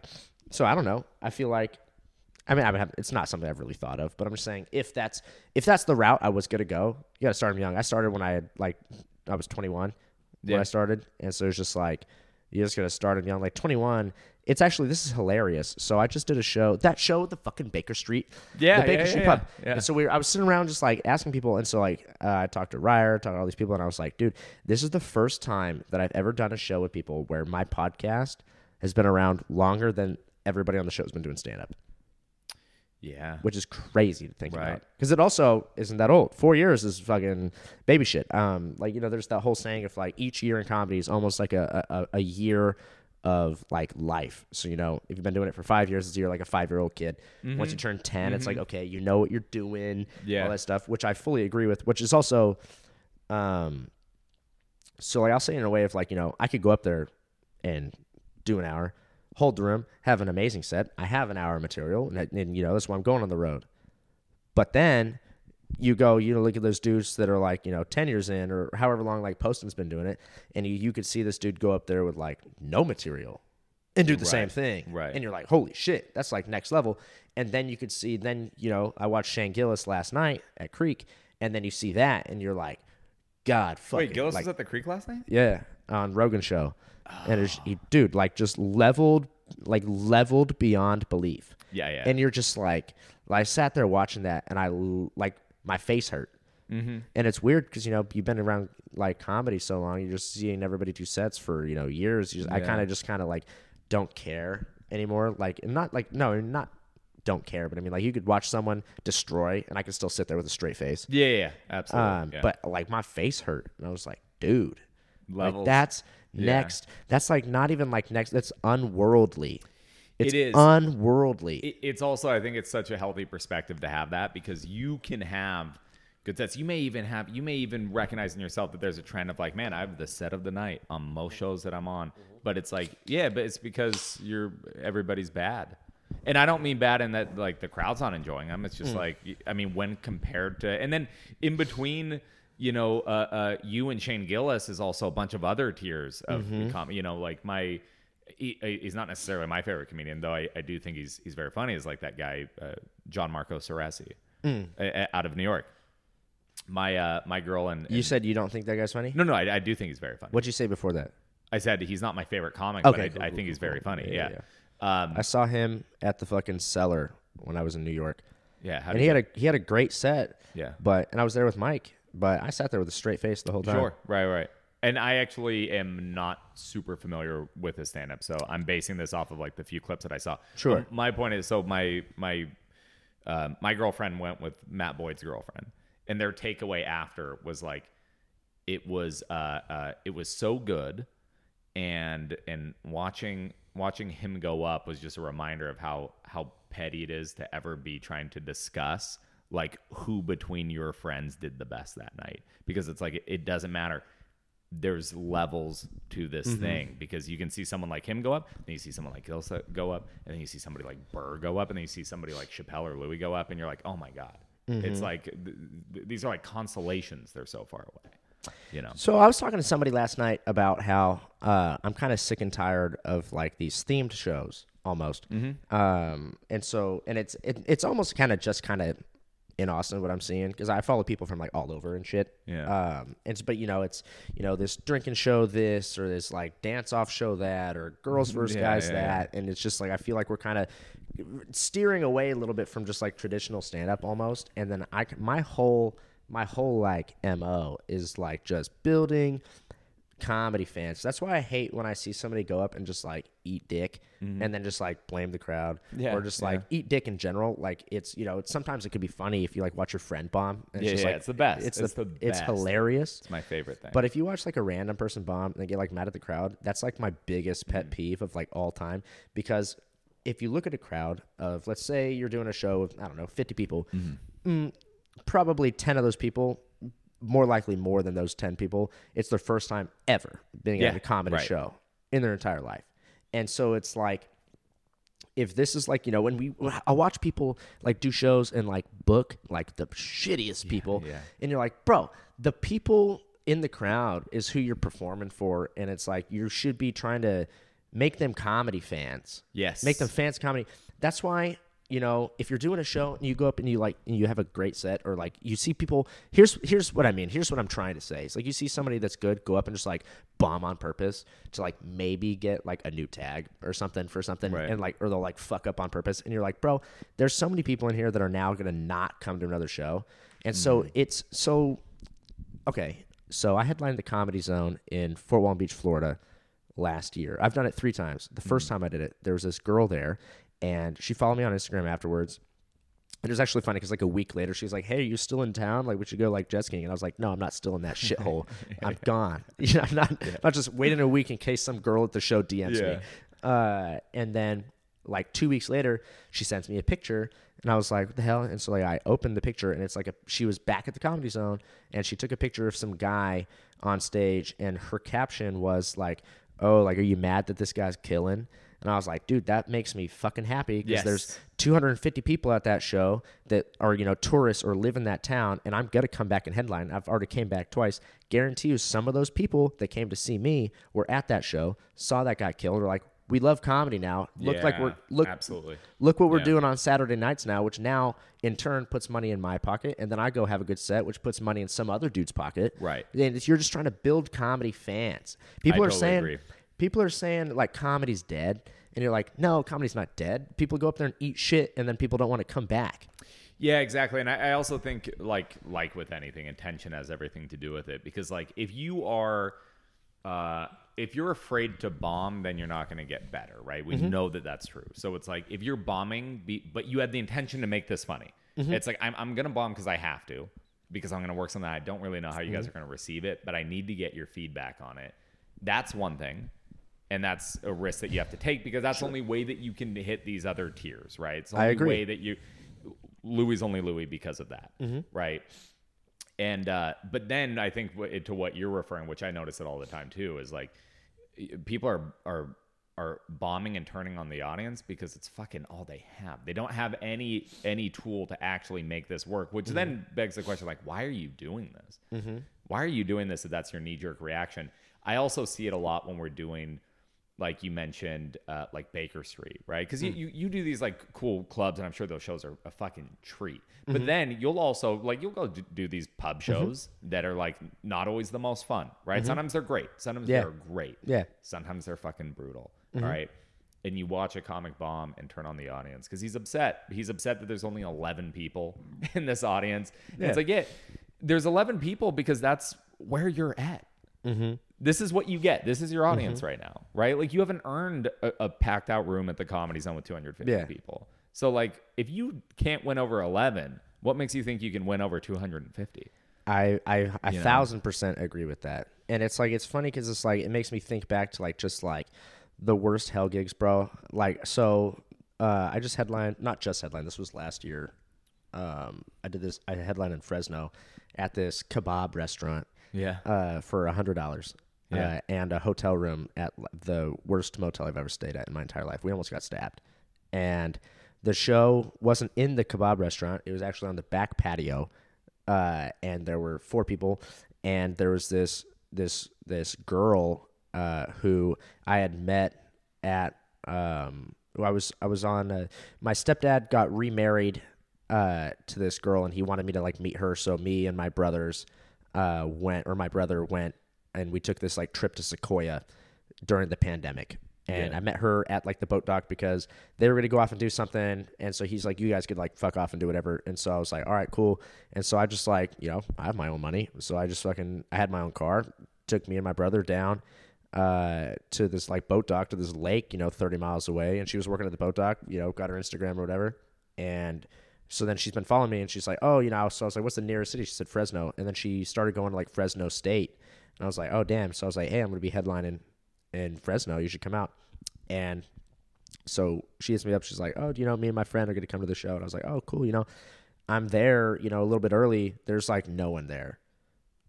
so I don't know. I feel like, I mean, I have. It's not something I've really thought of, but I'm just saying if that's if that's the route I was gonna go, you gotta start them young. I started when I had like I was 21 Yeah. when I started, and so it's just like you just gotta start them young. Like 21. It's actually this is hilarious. So I just did a show. That show, the fucking Baker Street, Yeah, the Baker yeah, Street yeah, pub. yeah. And so we, were, I was sitting around just like asking people, and so like uh, I talked to Ryer, talked to all these people, and I was like, dude, this is the first time that I've ever done a show with people where my podcast has been around longer than everybody on the show has been doing stand up. Yeah. which is crazy to think Right. about because it also isn't that old. Four years is fucking baby shit. Um, like you know, there's that whole saying of like each year in comedy is almost like a a, a year of like life. So you know, if you've been doing it for five years, it's you're like a five year old kid. Once you turn 10 it's like okay, you know what you're doing, Yeah. all that stuff, which I fully agree with. Which is also, um, so like I'll say in a way of like you know I could go up there and do an hour, hold the room, have an amazing set. I have an hour of material, and, and you know that's why I'm going on the road. But then you go, you know, look at those dudes that are like, you know, 10 years in or however long like Poston's been doing it. And you, you could see this dude go up there with like no material and do the same thing. right. And you're like, holy shit, that's like next level. And then you could see, then, you know, I watched Shane Gillis last night at Creek. And then you see that and you're like, God, fucking. Wait, Gillis like, was at the Creek last night? yeah, on Rogan show, and it's, he, dude, like just leveled, like leveled beyond belief. Yeah, yeah. And you're just like, I sat there watching that, and I like my face hurt. Mm-hmm. And it's weird because you know you've been around like comedy so long, you're just seeing everybody do sets for you know years. You just, I kind of just kind of like don't care anymore. Like, and not like no, not don't care, but I mean like you could watch someone destroy, and I could still sit there with a straight face. yeah, yeah, yeah, absolutely. Um, yeah. But like my face hurt, and I was like, dude, like that's Yeah. next. That's like not even like next. That's unworldly. It's It is. unworldly. it, it's also I think it's such a healthy perspective to have that because you can have good sets. You may even have you may even recognize in yourself that there's a trend of like, man, I have the set of the night on most shows that I'm on. Mm-hmm. But it's like, yeah, but it's because you're everybody's bad. And I don't mean bad in that like the crowd's not enjoying them. It's just mm. like I mean when compared to and then in between you know, uh, uh, you and Shane Gillis is also a bunch of other tiers of com- you know, like my he, he's not necessarily my favorite comedian, though I, I do think he's he's very funny. Is like that guy uh, John Marco Ceresi uh, out of New York. My uh, my girl and, you said you don't think that guy's funny. no no I, I do think he's very funny. What'd you say before that? I said he's not my favorite comic, Okay, but cool, I, I cool, think he's very cool. funny. Yeah, Yeah, Um, I saw him at the fucking cellar when I was in New York, yeah. And he you- had a he had a great set. Yeah. But and I was there with Mike, but I sat there with a straight face the whole time. Sure, right, right. And I actually am not super familiar with his stand-up, so I'm basing this off of like the few clips that I saw. Sure. Um, my point is, so my my uh, my girlfriend went with Matt Boyd's girlfriend, and their takeaway after was like, it was uh, uh, it was so good, and and watching watching him go up was just a reminder of how how petty it is to ever be trying to discuss like who between your friends did the best that night because it's like it, it doesn't matter there's levels to this thing because you can see someone like him go up, then you see someone like Gillis go up, and then you see somebody like Burr go up, and then you see somebody like Chappelle or Louis go up, and you're like, oh my god, it's like th- th- these are like constellations. They're so far away, you know. So I was talking to somebody last night about how uh, I'm kind of sick and tired of like these themed shows almost. Mm-hmm. Um, and so and it's it, it's almost kind of just kind of in Austin what I'm seeing because I follow people from like all over and shit. Yeah. Um, it's but you know it's you know this drinking show this or this like dance off show that or girls versus Yeah, guys yeah, yeah. that and it's just like I feel like we're kind of steering away a little bit from just like traditional stand up almost and then I my whole my whole like mo is like just building comedy fans that's why I hate when I see somebody go up and just like eat dick and then just like blame the crowd Mm-hmm. Yeah, or just like eat dick in general like it's you know it's, sometimes it could be funny if you like watch your friend bomb and Yeah, just yeah, like it's the best. it's, It's the, the it's hilarious It's my favorite thing. but if you watch like a random person bomb and they get like mad at the crowd, that's like my biggest Mm-hmm. pet peeve of like all time. Because if you look at a crowd of, let's say you're doing a show of, I don't know, 50 people, Mm-hmm. mm, probably 10 of those people, more likely more than those 10 people, it's their first time ever being at a comedy right. show in their entire life. And so it's like, if this is like you know when we I watch people like do shows and like book like the shittiest people yeah. and you're like bro the people in the crowd is who you're performing for and it's like you should be trying to make them comedy fans Yes. make them fans of comedy that's why you know if you're doing a show and you go up and you like and you have a great set or like you see people here's here's what i mean. Here's what i'm trying to say. It's like you see somebody that's good go up and just like bomb on purpose to like maybe get like a new tag or something for something Right. and like or they'll like fuck up on purpose and you're like bro there's so many people in here that are now gonna not come to another show. And so mm-hmm. it's so okay. So i headlined the comedy zone in fort walton beach florida last year. I've done it three times. The first mm. time i did it there was this girl there and she followed me on instagram afterwards And it was actually funny because like a week later, she was like, "Hey, are you still in town? Like, we should go like jet skiing." And I was like, "No, I'm not still in that shithole. I'm gone. You know, I'm not not just waiting a week in case some girl at the show DMs Yeah. me." Uh, and then like two weeks later, she sends me a picture, and I was like, "What the hell?" And so like I opened the picture, and it's like a she was back at the comedy zone, and she took a picture of some guy on stage, and her caption was like, "Oh, like are you mad that this guy's killing?" And I was like, "Dude, that makes me fucking happy because Yes. there's 250 people at that show that are you know tourists or live in that town, and I'm gonna come back and headline. I've already came back twice. Guarantee you, some of those people that came to see me were at that show, saw that guy killed, were like." We love comedy now. Look like we're Yeah, look absolutely. look what we're Yeah. doing on Saturday nights now, which now in turn puts money in my pocket, and then I go have a good set, which puts money in some other dude's pocket. Right. And you're just trying to build comedy fans. People are totally saying agree. People are saying like comedy's dead, and you're like, no, comedy's not dead. People go up there and eat shit, and then people don't want to come back. Yeah, exactly. And I, I also think like like with anything, intention has everything to do with it. Because like if you are uh if you're afraid to bomb, then you're not going to get better, right? We mm-hmm. know that that's true. So it's like if you're bombing, be, but you had the intention to make this funny. Mm-hmm. It's like I'm, I'm going to bomb because I have to, because I'm going to work something. I don't really know how you guys mm-hmm. are going to receive it, but I need to get your feedback on it. That's one thing. And that's a risk that you have to take because that's the only way that you can hit these other tiers, right? It's the I only agree. way that you Louis is only Louis because of that, mm-hmm. right? And uh, but then I think to what you're referring, which I notice it all the time too, is like people are are are bombing and turning on the audience because it's fucking all they have. They don't have any any tool to actually make this work, which mm-hmm. then begs the question like, why are you doing this? Mm-hmm. Why are you doing this if that's your knee jerk reaction? I also see it a lot when we're doing like you mentioned, uh, like Baker Street, right? Because you, hmm. you you do these like cool clubs, and I'm sure those shows are a fucking treat. But mm-hmm. then you'll also like you'll go do these pub mm-hmm. shows that are like not always the most fun, right? Mm-hmm. Sometimes they're great, sometimes Yeah. they're great, Yeah. Sometimes they're fucking brutal, all right? And you watch a comic bomb and turn on the audience because he's upset. He's upset that there's only 11 people in this audience. Yeah. It's like, yeah, there's 11 people because that's where you're at this is what you get. This is your audience Mm-hmm. right now, right? Like you haven't earned a, a packed out room at the comedy zone with 250 Yeah. people. So like if you can't win over 11, what makes you think you can win over 250? I I a You know? thousand percent agree with that. And it's like it's funny because it's like it makes me think back to like just like the worst hell gigs, bro. Like so, uh, I just headlined not just headline. This was last year. Um, I did this. I headlined in Fresno at this kebab restaurant. Yeah. Uh, for a hundred dollars. Yeah. Uh, and a hotel room at the worst motel I've ever stayed at in my entire life. We almost got stabbed. And the show wasn't in the kebab restaurant. It was actually on the back patio. Uh, and there were four people, and there was this this this girl uh, who I had met at. Um, I was I was on. Uh, my stepdad got remarried uh, to this girl, and he wanted me to like meet her. So me and my brothers uh, went, or my brother went, and we took this like trip to Sequoia during the pandemic. And Yeah. I met her at like the boat dock because they were gonna go off and do something. And so he's like, "You guys could like fuck off and do whatever." And so I was like, "All right, cool." And so I just like, you know, I have my own money, so I just fucking I had my own car. Took me and my brother down uh, to this like boat dock to this lake, you know, 30 miles away. And she was working at the boat dock, you know, got her Instagram or whatever. And so then she's been following me and she's like, oh, you know, so I was like, what's the nearest city? She said Fresno. And then she started going to like Fresno State. And I was like, oh, damn. So I was like, hey, I'm going to be headlining in Fresno. You should come out. And so she hits me up. She's like, oh, you know, me and my friend are going to come to the show. And I was like, oh, cool. You know, I'm there, you know, a little bit early. There's like no one there.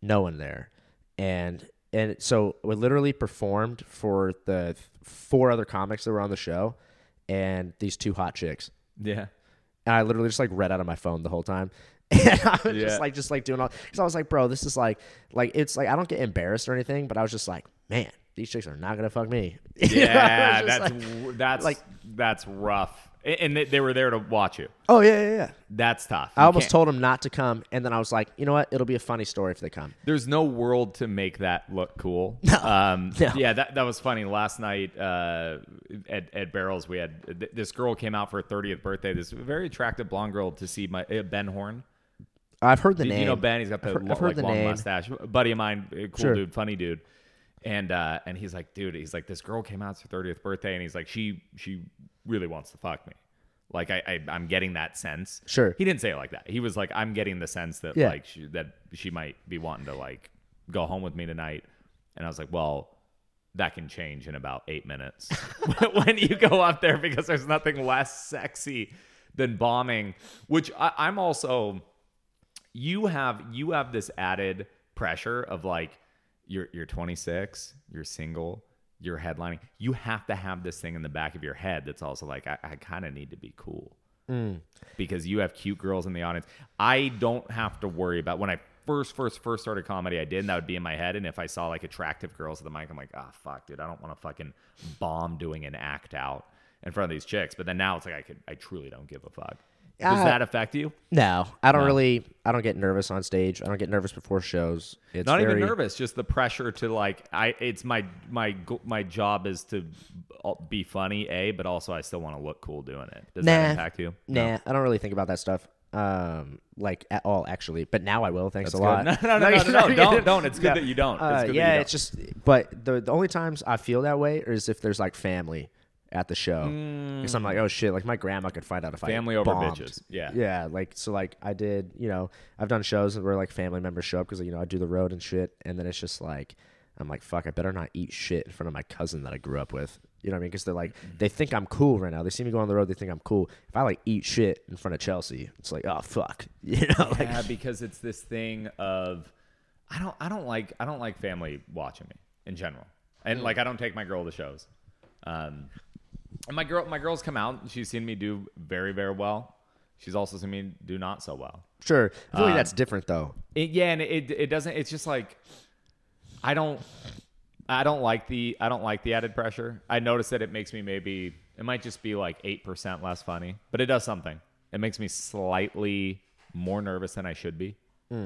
No one there. And and so we literally performed for the four other comics that were on the show and these two hot chicks. Yeah. And I literally just like read out of my phone the whole time. And I was Yeah. just like just like doing all because I was like, bro, this is like like it's like I don't get embarrassed or anything, but I was just like, man, these chicks are not gonna fuck me. You know, Yeah, that's like, w that's like that's rough. And they, they were there to watch you. oh yeah, yeah, yeah. That's tough. I You almost can't- told them not to come, and then I was like, you know what? It'll be a funny story if they come. There's no world to make that look cool. Um, No. Yeah, that, that was funny. Last night uh, at, at Barrels, we had th- this girl came out for her 30th birthday. This very attractive blonde girl to see my uh, Ben Horn. I've heard the Do name. You know Ben? He's got the I've heard- lo- I've heard like the long name. mustache. A buddy of mine, a cool Sure. dude, funny dude. And uh, and he's like, dude, he's like, this girl came out to her 30th birthday, and he's like, she she really wants to fuck me. Like I, I I'm getting that sense. Sure. He didn't say it like that. He was like, I'm getting the sense that Yeah. like she, that she might be wanting to like go home with me tonight. And I was like, well, that can change in about eight minutes when you go up there because there's nothing less sexy than bombing. Which I, I'm also you have you have this added pressure of like you're you're 26, you're single, you're headlining. You have to have this thing in the back of your head that's also like I, I kind of need to be cool because you have cute girls in the audience. I don't have to worry about when I first first first started comedy. I did and that would be in my head. And if I saw like attractive girls at the mic, I'm like, ah, fuck, dude, I don't want to fucking bomb doing an act out in front of these chicks. But then now it's like I could I truly don't give a fuck. Does Uh, that affect you? No, I don't really. I don't get nervous on stage. I don't get nervous before shows. It's not very, even nervous just the pressure to like i it's my my my job is to be funny a but also i still want to look cool doing it does that impact you Nah, I don't really think about that stuff. Um, like at all, actually. But now I will. Thanks That's a lot. good. No, no, no, no, no, no, don't, don't. It's good Yeah. that you don't. It's Uh, yeah, you don't. it's just. But the the only times I feel that way is if there's like family at the show, because I'm like, oh shit, like my grandma could find out if I Mm. Family over bombed. bitches. Yeah. Yeah, like so, like I did. You know, I've done shows where like family members show up because you know I do the road and shit, and then it's just like. I'm like, fuck, I better not eat shit in front of my cousin that I grew up with. You know what I mean? Because they're like, they think I'm cool right now. They see me go on the road, they think I'm cool. If I like eat shit in front of Chelsea, it's like, oh, fuck. You know? Like, yeah, because it's this thing of I don't I don't like I don't like family watching me in general. And like I don't take my girl to shows. Um and my girl my girl's come out she's seen me do very, very well. She's also seen me do not so well. sure. I feel like Um, that's different, though. It, yeah, and it it doesn't. It's just like I don't I don't like the I don't like the added pressure. I notice that it makes me maybe it might just be like eight percent less funny, but it does something. It makes me slightly more nervous than I should be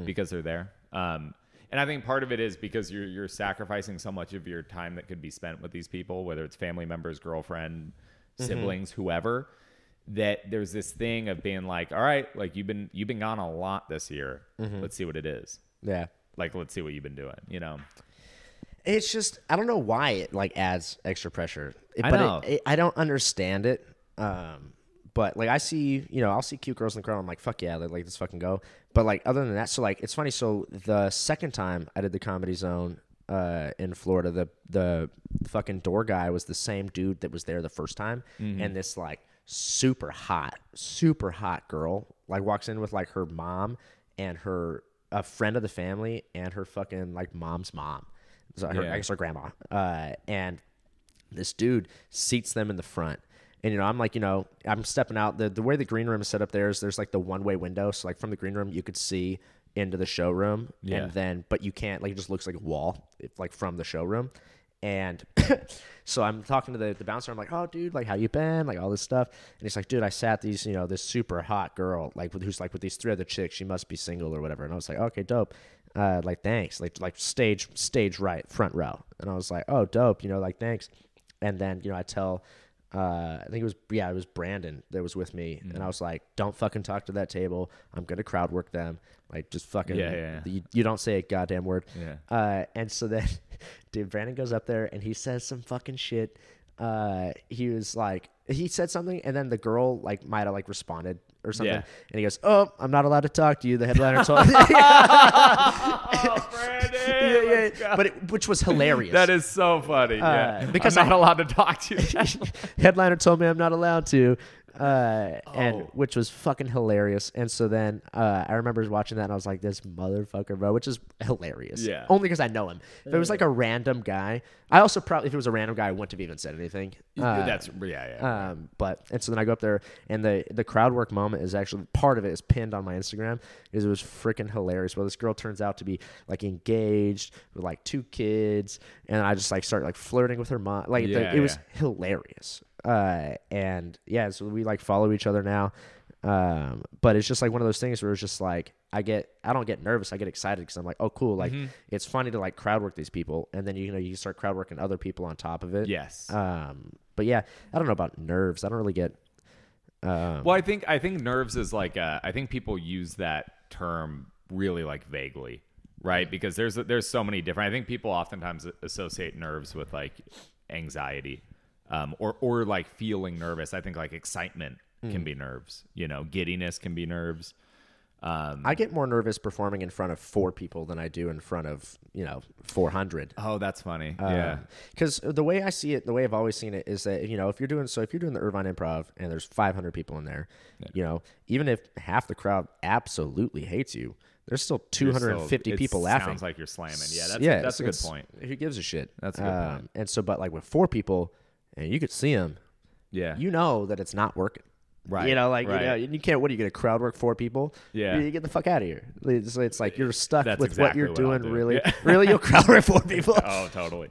because they're there. Um, and I think part of it is because you're you're sacrificing so much of your time that could be spent with these people, whether it's family members, girlfriend, siblings, whoever. That there's this thing of being like, all right, like you've been you've been gone a lot this year. Let's see what it is Yeah. like let's see what you've been doing you know It's just I don't know why it like adds extra pressure. It- I but know. It, it, I don't understand it. Um, but like I see, you know, I'll see cute girls in the crowd. I'm like, fuck yeah, like, like let's fucking go. But like other than that, so like it's funny. So the second time I did the Comedy Zone uh, in Florida, the the fucking door guy was the same dude that was there the first time, Mm-hmm. and this like super hot, super hot girl like walks in with like her mom and her a friend of the family and her fucking like mom's mom. So her, Yeah. I guess her grandma. Uh, and this dude seats them in the front. And you know, I'm like, you know, I'm stepping out. The the way the green room is set up there is there's like the one way window. So like from the green room you could see into the showroom. Yeah. And then but you can't like it just looks like a wall if, like from the showroom. And so I'm talking to the, the bouncer. I'm like, oh, dude, like, how you been? Like, all this stuff. And he's like, dude, I sat these, you know, this super hot girl, like, with, who's like with these three other chicks. She must be single or whatever. And I was like, okay, dope. Uh, like, thanks. Like, like stage, stage right, front row. And I was like, oh, dope. You know, like, thanks. And then, you know, I tell, uh, I think it was, yeah, it was Brandon that was with me. And I was like, don't fucking talk to that table. I'm going to crowd work them. Like, just fucking, Yeah, yeah, yeah. You, you don't say a goddamn word. Yeah. Uh, and so then, dude, Brandon goes up there and he says some fucking shit. Uh, he was like, he said something, and then the girl like might have like responded or something, Yeah. and he goes, "Oh, I'm not allowed to talk to you." The headliner told me. oh brandon yeah, yeah, but it, which was hilarious. that is so funny yeah uh, because i'm I- not allowed to talk to you headliner told me I'm not allowed to, uh, and Oh. which was fucking hilarious. And so then uh, I remember watching that, and I was like, "This motherfucker, bro," which is hilarious. Yeah. only because I know him. If it was like a random guy, I also probably if it was a random guy, I wouldn't have even said anything. Uh, that's yeah yeah Um, but and so then I go up there, and the the crowd work moment is actually part of it is pinned on my Instagram. because it was freaking hilarious. Well, this girl turns out to be like engaged with like two kids, and I just like start like flirting with her mom. Like the- Yeah, it was hilarious. Uh, and yeah, so we like follow each other now. Um, but it's just like one of those things where it's just like I get I don't get nervous, I get excited because I'm like, oh cool, like Mm-hmm. it's funny to like crowd work these people, and then you know you start crowd working other people on top of it. yes Um, but yeah, I don't know about nerves. I don't really get. Um, well i think i think nerves is like uh, i think people use that term really like vaguely right because there's there's so many different i think people oftentimes associate nerves with like anxiety um, or or like feeling nervous i think like excitement Mm. can be nerves. You know, giddiness can be nerves. Um, I get more nervous performing in front of four people than I do in front of you know 400. oh, that's funny. Uh, yeah. Because the way I see it, the way I've always seen it is that, you know, if you're doing, so if you're doing the Irvine Improv and there's 500 people in there, you know, even if half the crowd absolutely hates you, there's still 250 still- people laughing. Sounds like you're slamming. Yeah, that's yeah, that's a good point. Who gives a shit? That's a good Um, point. And so, but like with four people and you could see them, Yeah. you know that it's not working. Right, You know, like, right. you know, you can't, what are you going to crowd work four people? Yeah. You, get the fuck out of here. It's, it's like you're stuck That's with what you're what doing, do. really. Yeah. really, you'll crowd work four people. oh, totally.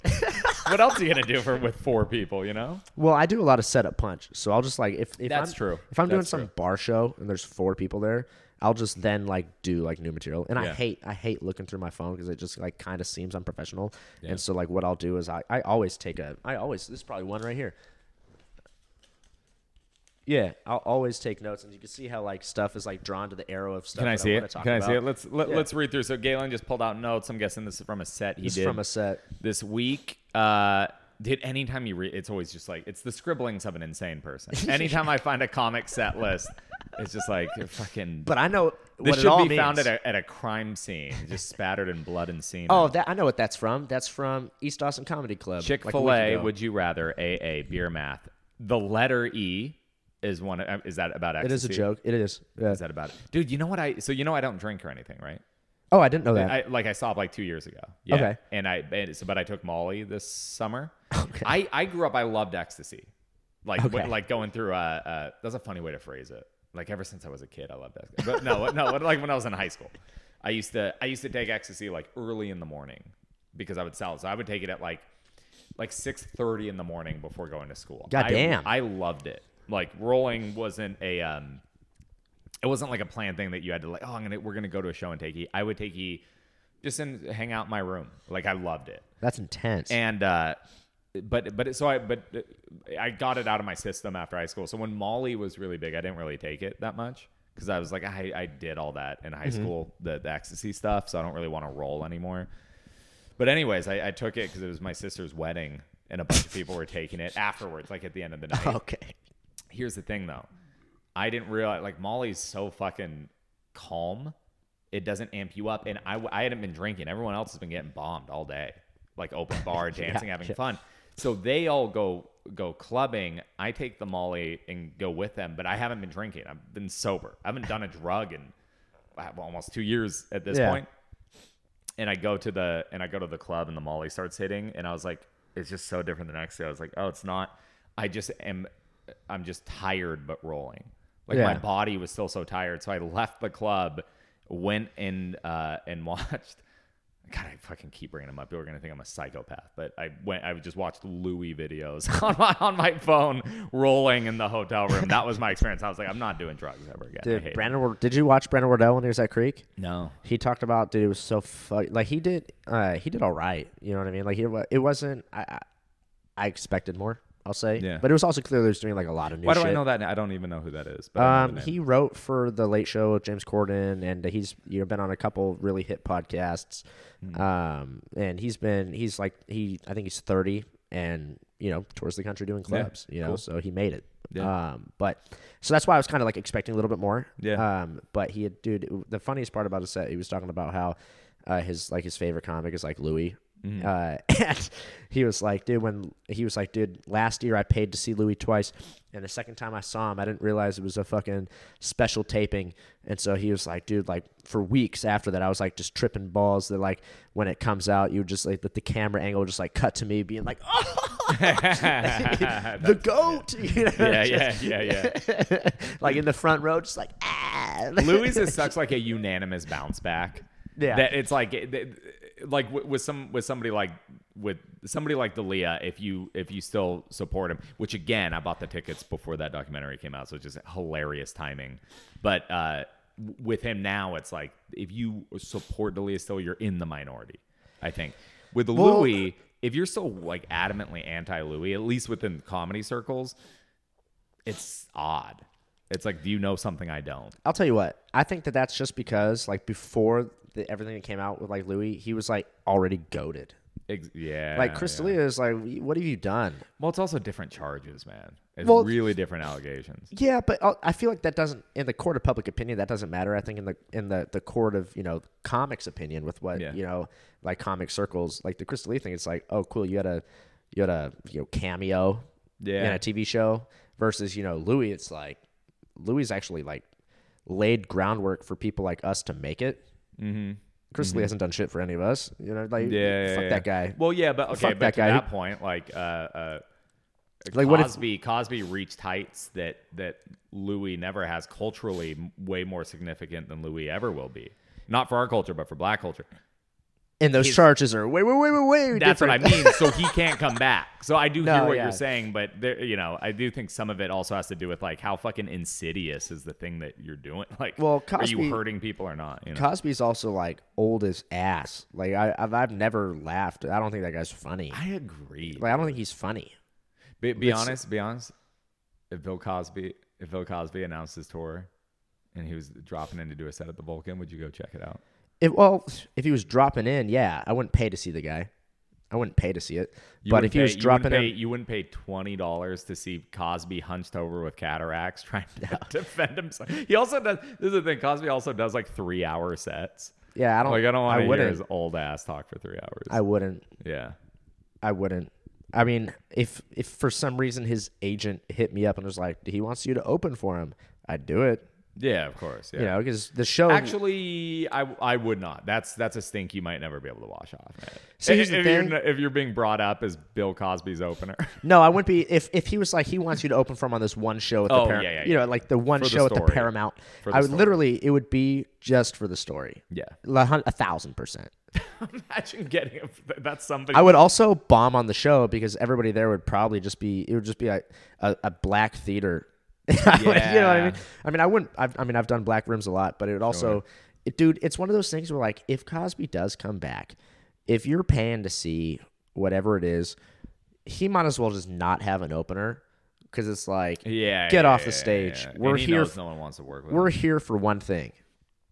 what else are you gonna do for with four people? You know. Well, I do a lot of setup punch, so I'll just like if, if That's I'm, true. If I'm doing That's some bar show and there's four people there, I'll just then like do like new material. And I Yeah. hate I hate looking through my phone because it just like kind of seems unprofessional. Yeah. And so like what I'll do is I I always take a I always this is probably one right here. Yeah, I'll always take notes, and you can see how like stuff is like drawn to the arrow of stuff. Can I that see wanna it? talk Can I see about. it? Let's let, Yeah. let's read through. So Galen just pulled out notes. I'm guessing this is from a set he This is did from a set. this week. Uh, did anytime you read, it's always just like it's the scribblings of an insane person. Anytime I find a comic set list, it's just like fucking. But I know this what it should all be found at a, at a crime scene, just spattered in blood and semen. Oh, that I know what that's from. That's from East Austin Comedy Club. Chick like Fil week A. Would you rather? AA beer math. The letter E is one. uh, Is that about It ecstasy? is a joke. It is. Yeah. Is that about it, dude? You know what I? So you know I don't drink or anything, right? Oh, I didn't know that. I, like I stopped like two years ago. Yeah. Okay. And I, and so, but I took Molly this summer. Okay. I, I grew up. I loved ecstasy. Like, Okay. when- like going through. Uh, uh, that's a funny way to phrase it. Like ever since I was a kid, I loved ecstasy. But no, no. Like when I was in high school, I used to, I used to take ecstasy like early in the morning because I would sell. it. So I would take it at like, like six thirty in the morning before going to school. God I- damn. I loved it. Like rolling wasn't a um it wasn't like a planned thing that you had to like, oh, I'm gonna we're gonna go to a show and take E. I would take E just in hang out in my room. Like I loved it. That's intense. And uh but but so I but I got it out of my system after high school. So when Molly was really big, I didn't really take it that much because I was like I, I did all that in high school, the, the ecstasy stuff. So I don't really want to roll anymore. But anyways, I, I took it because it was my sister's wedding, and a bunch of people were taking it afterwards, like at the end of the night okay. here's the thing though i didn't realize like molly's so fucking calm it doesn't amp you up and i, I hadn't been drinking everyone else has been getting bombed all day like open bar dancing having yeah. fun so they all go go clubbing i take the molly and go with them but i haven't been drinking i've been sober i haven't done a drug in almost two years at this Yeah. point and I go to the and I go to the club and the Molly starts hitting and I was like, it's just so different the next day. I was like, oh, it's not. I just am. I'm just tired but rolling. Like my body was still so tired, so I left the club, went and uh, and watched. God, I fucking keep bringing him up. People are gonna think I'm a psychopath, but I went. I just watched Louis videos on my on my phone, rolling in the hotel room. That was my experience. I was like, I'm not doing drugs ever again. Dude. Brandon, Ward- did you watch Brandon Wardell when he was at Creek? No. He talked about, dude, it was so fu- like he did, uh, he did all right. You know what I mean? Like he, it wasn't. I, I, I expected more. I'll say. Yeah. But it was also clear he was doing like a lot of new Why do shit. I know that? I don't even know who that is. But Um, he wrote for the Late Show with James Corden, and he's you know been on a couple really hit podcasts. Hmm. Um, and he's been he's like he I think he's thirty, and you know tours the country doing Yeah, clubs. You know, cool. so he made it. Yeah. Um, but so that's why I was kind of like expecting a little bit more. Yeah. Um, but he had, dude, the funniest part about his set, he was talking about how uh, his like his favorite comic is like Louis. Mm-hmm. Uh, and he was like, dude, when he was like, dude, last year I paid to see Louis twice, and the second time I saw him, I didn't realize it was a fucking special taping, and so he was like, dude, like for weeks after that, I was like just tripping balls that like when it comes out, you would just like that the camera angle would just like cut to me being like, oh, the goat, you know? yeah, yeah, yeah, yeah. like in the front row, just like ah. Louis is such like a unanimous bounce back. Yeah. that it's like, like with, with some with somebody like with somebody like D'Elia, if you if you still support him, which again, I bought the tickets before that documentary came out, so it's just hilarious timing. But uh, with him now, it's like if you support D'Elia still, you're in the minority. I think with Well- Louis, if you're still like adamantly anti Louis, at least within comedy circles, it's odd. It's like, do you know something I don't? I'll tell you what. I think that that's just because like before the, everything that came out with like Louis, he was like already goaded. Ex- yeah. Like yeah. Chris D'Elia is like, what have you done? Well, it's also different charges, man. It's Well- really different allegations. Yeah, but uh, I feel like that doesn't in the court of public opinion that doesn't matter. I think in the in the the court of you know comics opinion with what Yeah. you know like comic circles like the Chris D'Elia thing. It's like oh cool, you had a you had a you know cameo Yeah. in a TV show versus you know Louis. It's like Louis actually like laid groundwork for people like us to make it. Mm-hmm. Chris D'Elia hasn't done shit for any of us. You know, like Yeah, fuck yeah. that guy. Well, yeah, but okay, Fuck but that to guy. that point, like, uh, uh, Like, what if- Cosby, Cosby reached heights that that Louis never has culturally, way more significant than Louis ever will be. Not for our culture, but for Black culture. And those He's- charges are way, way, way, way, way That's different. what I mean. So he can't come back. So I do No, hear what yeah. you're saying, but there, you know, I do think some of it also has to do with like how fucking insidious is the thing that you're doing. Like, Well, are you hurting people or not? You know? Cosby's also like old as ass. Like I, I've, I've never laughed. I don't think that guy's funny. I agree. Like I don't think he's funny. Be, be It's- honest. Be honest. If Bill Cosby, if Bill Cosby announced his tour, and he was dropping in to do a set at the Vulcan, would you go check it out? If well, if he was dropping in, yeah, I wouldn't pay to see the guy. I wouldn't pay to see it. You but if he pay- was you dropping pay, in, you wouldn't pay twenty dollars to see Cosby hunched over with cataracts trying to defend himself. He also does. This is the thing. Cosby also does like three hour sets. yeah, I don't. Like I don't want to hear his old ass talk for three hours. I wouldn't. yeah. I wouldn't. I mean, if if for some reason his agent hit me up and was like, he wants you to open for him, I'd do it. Yeah, of course. Yeah. You know, because the show. Actually, I, I would not. That's that's a stink you might never be able to wash off. Man. See, here's if, the you're, if you're being brought up as Bill Cosby's opener, no, I wouldn't be. If if he was like, he wants you to open for him on this one show at the Oh, Paramount, yeah, yeah, you know, like the one For the show at the story. Paramount, For the I would story. literally, it would be just for the story. yeah. A hun- a thousand percent. Imagine getting a, that's something. I would also bomb on the show because everybody there would probably just be it would just be like a, a black theater. Would- you know what I mean? I mean, I wouldn't. I've, I mean, I've done black rooms a lot, but it would also, it, dude, it's one of those things where like if Cosby does come back, if you're paying to see whatever it is, he might as well just not have an opener because it's like, yeah. get yeah, off the stage. yeah, yeah. We're he here knows no one wants to work with. we're him. here for one thing.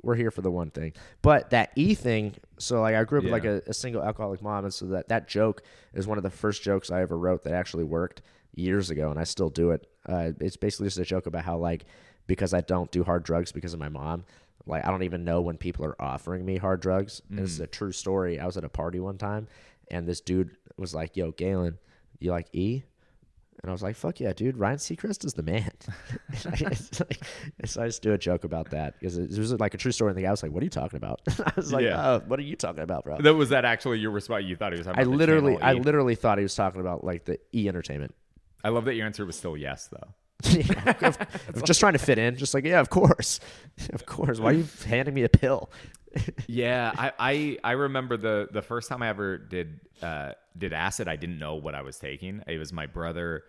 We're here for the one thing. But that E thing, so like I grew up with like a, a single alcoholic mom, and so that that joke is one of the first jokes I ever wrote that actually worked years ago, and I still do it. Uh, it's basically just a joke about how like because I don't do hard drugs because of my mom, like I don't even know when people are offering me hard drugs. And this is a true story. I was at a party one time, and this dude was like, "Yo, Galen, you like E?" And I was like, "Fuck yeah, dude! Ryan Seacrest is the man." It's like- so I just do a joke about that because it was like a true story. And the guy was like, "What are you talking about?" I was like, Yeah. "Oh, what are you talking about, bro?" That was that actually your response? You thought he was I literally, I E? literally thought he was talking about like the E Entertainment. I love that your answer was still yes, though. Yeah, just trying to fit in, just like yeah, of course, of course. Why are you handing me a pill? Yeah, I, I I remember the the first time I ever did uh, did acid. I didn't know what I was taking. It was my brother.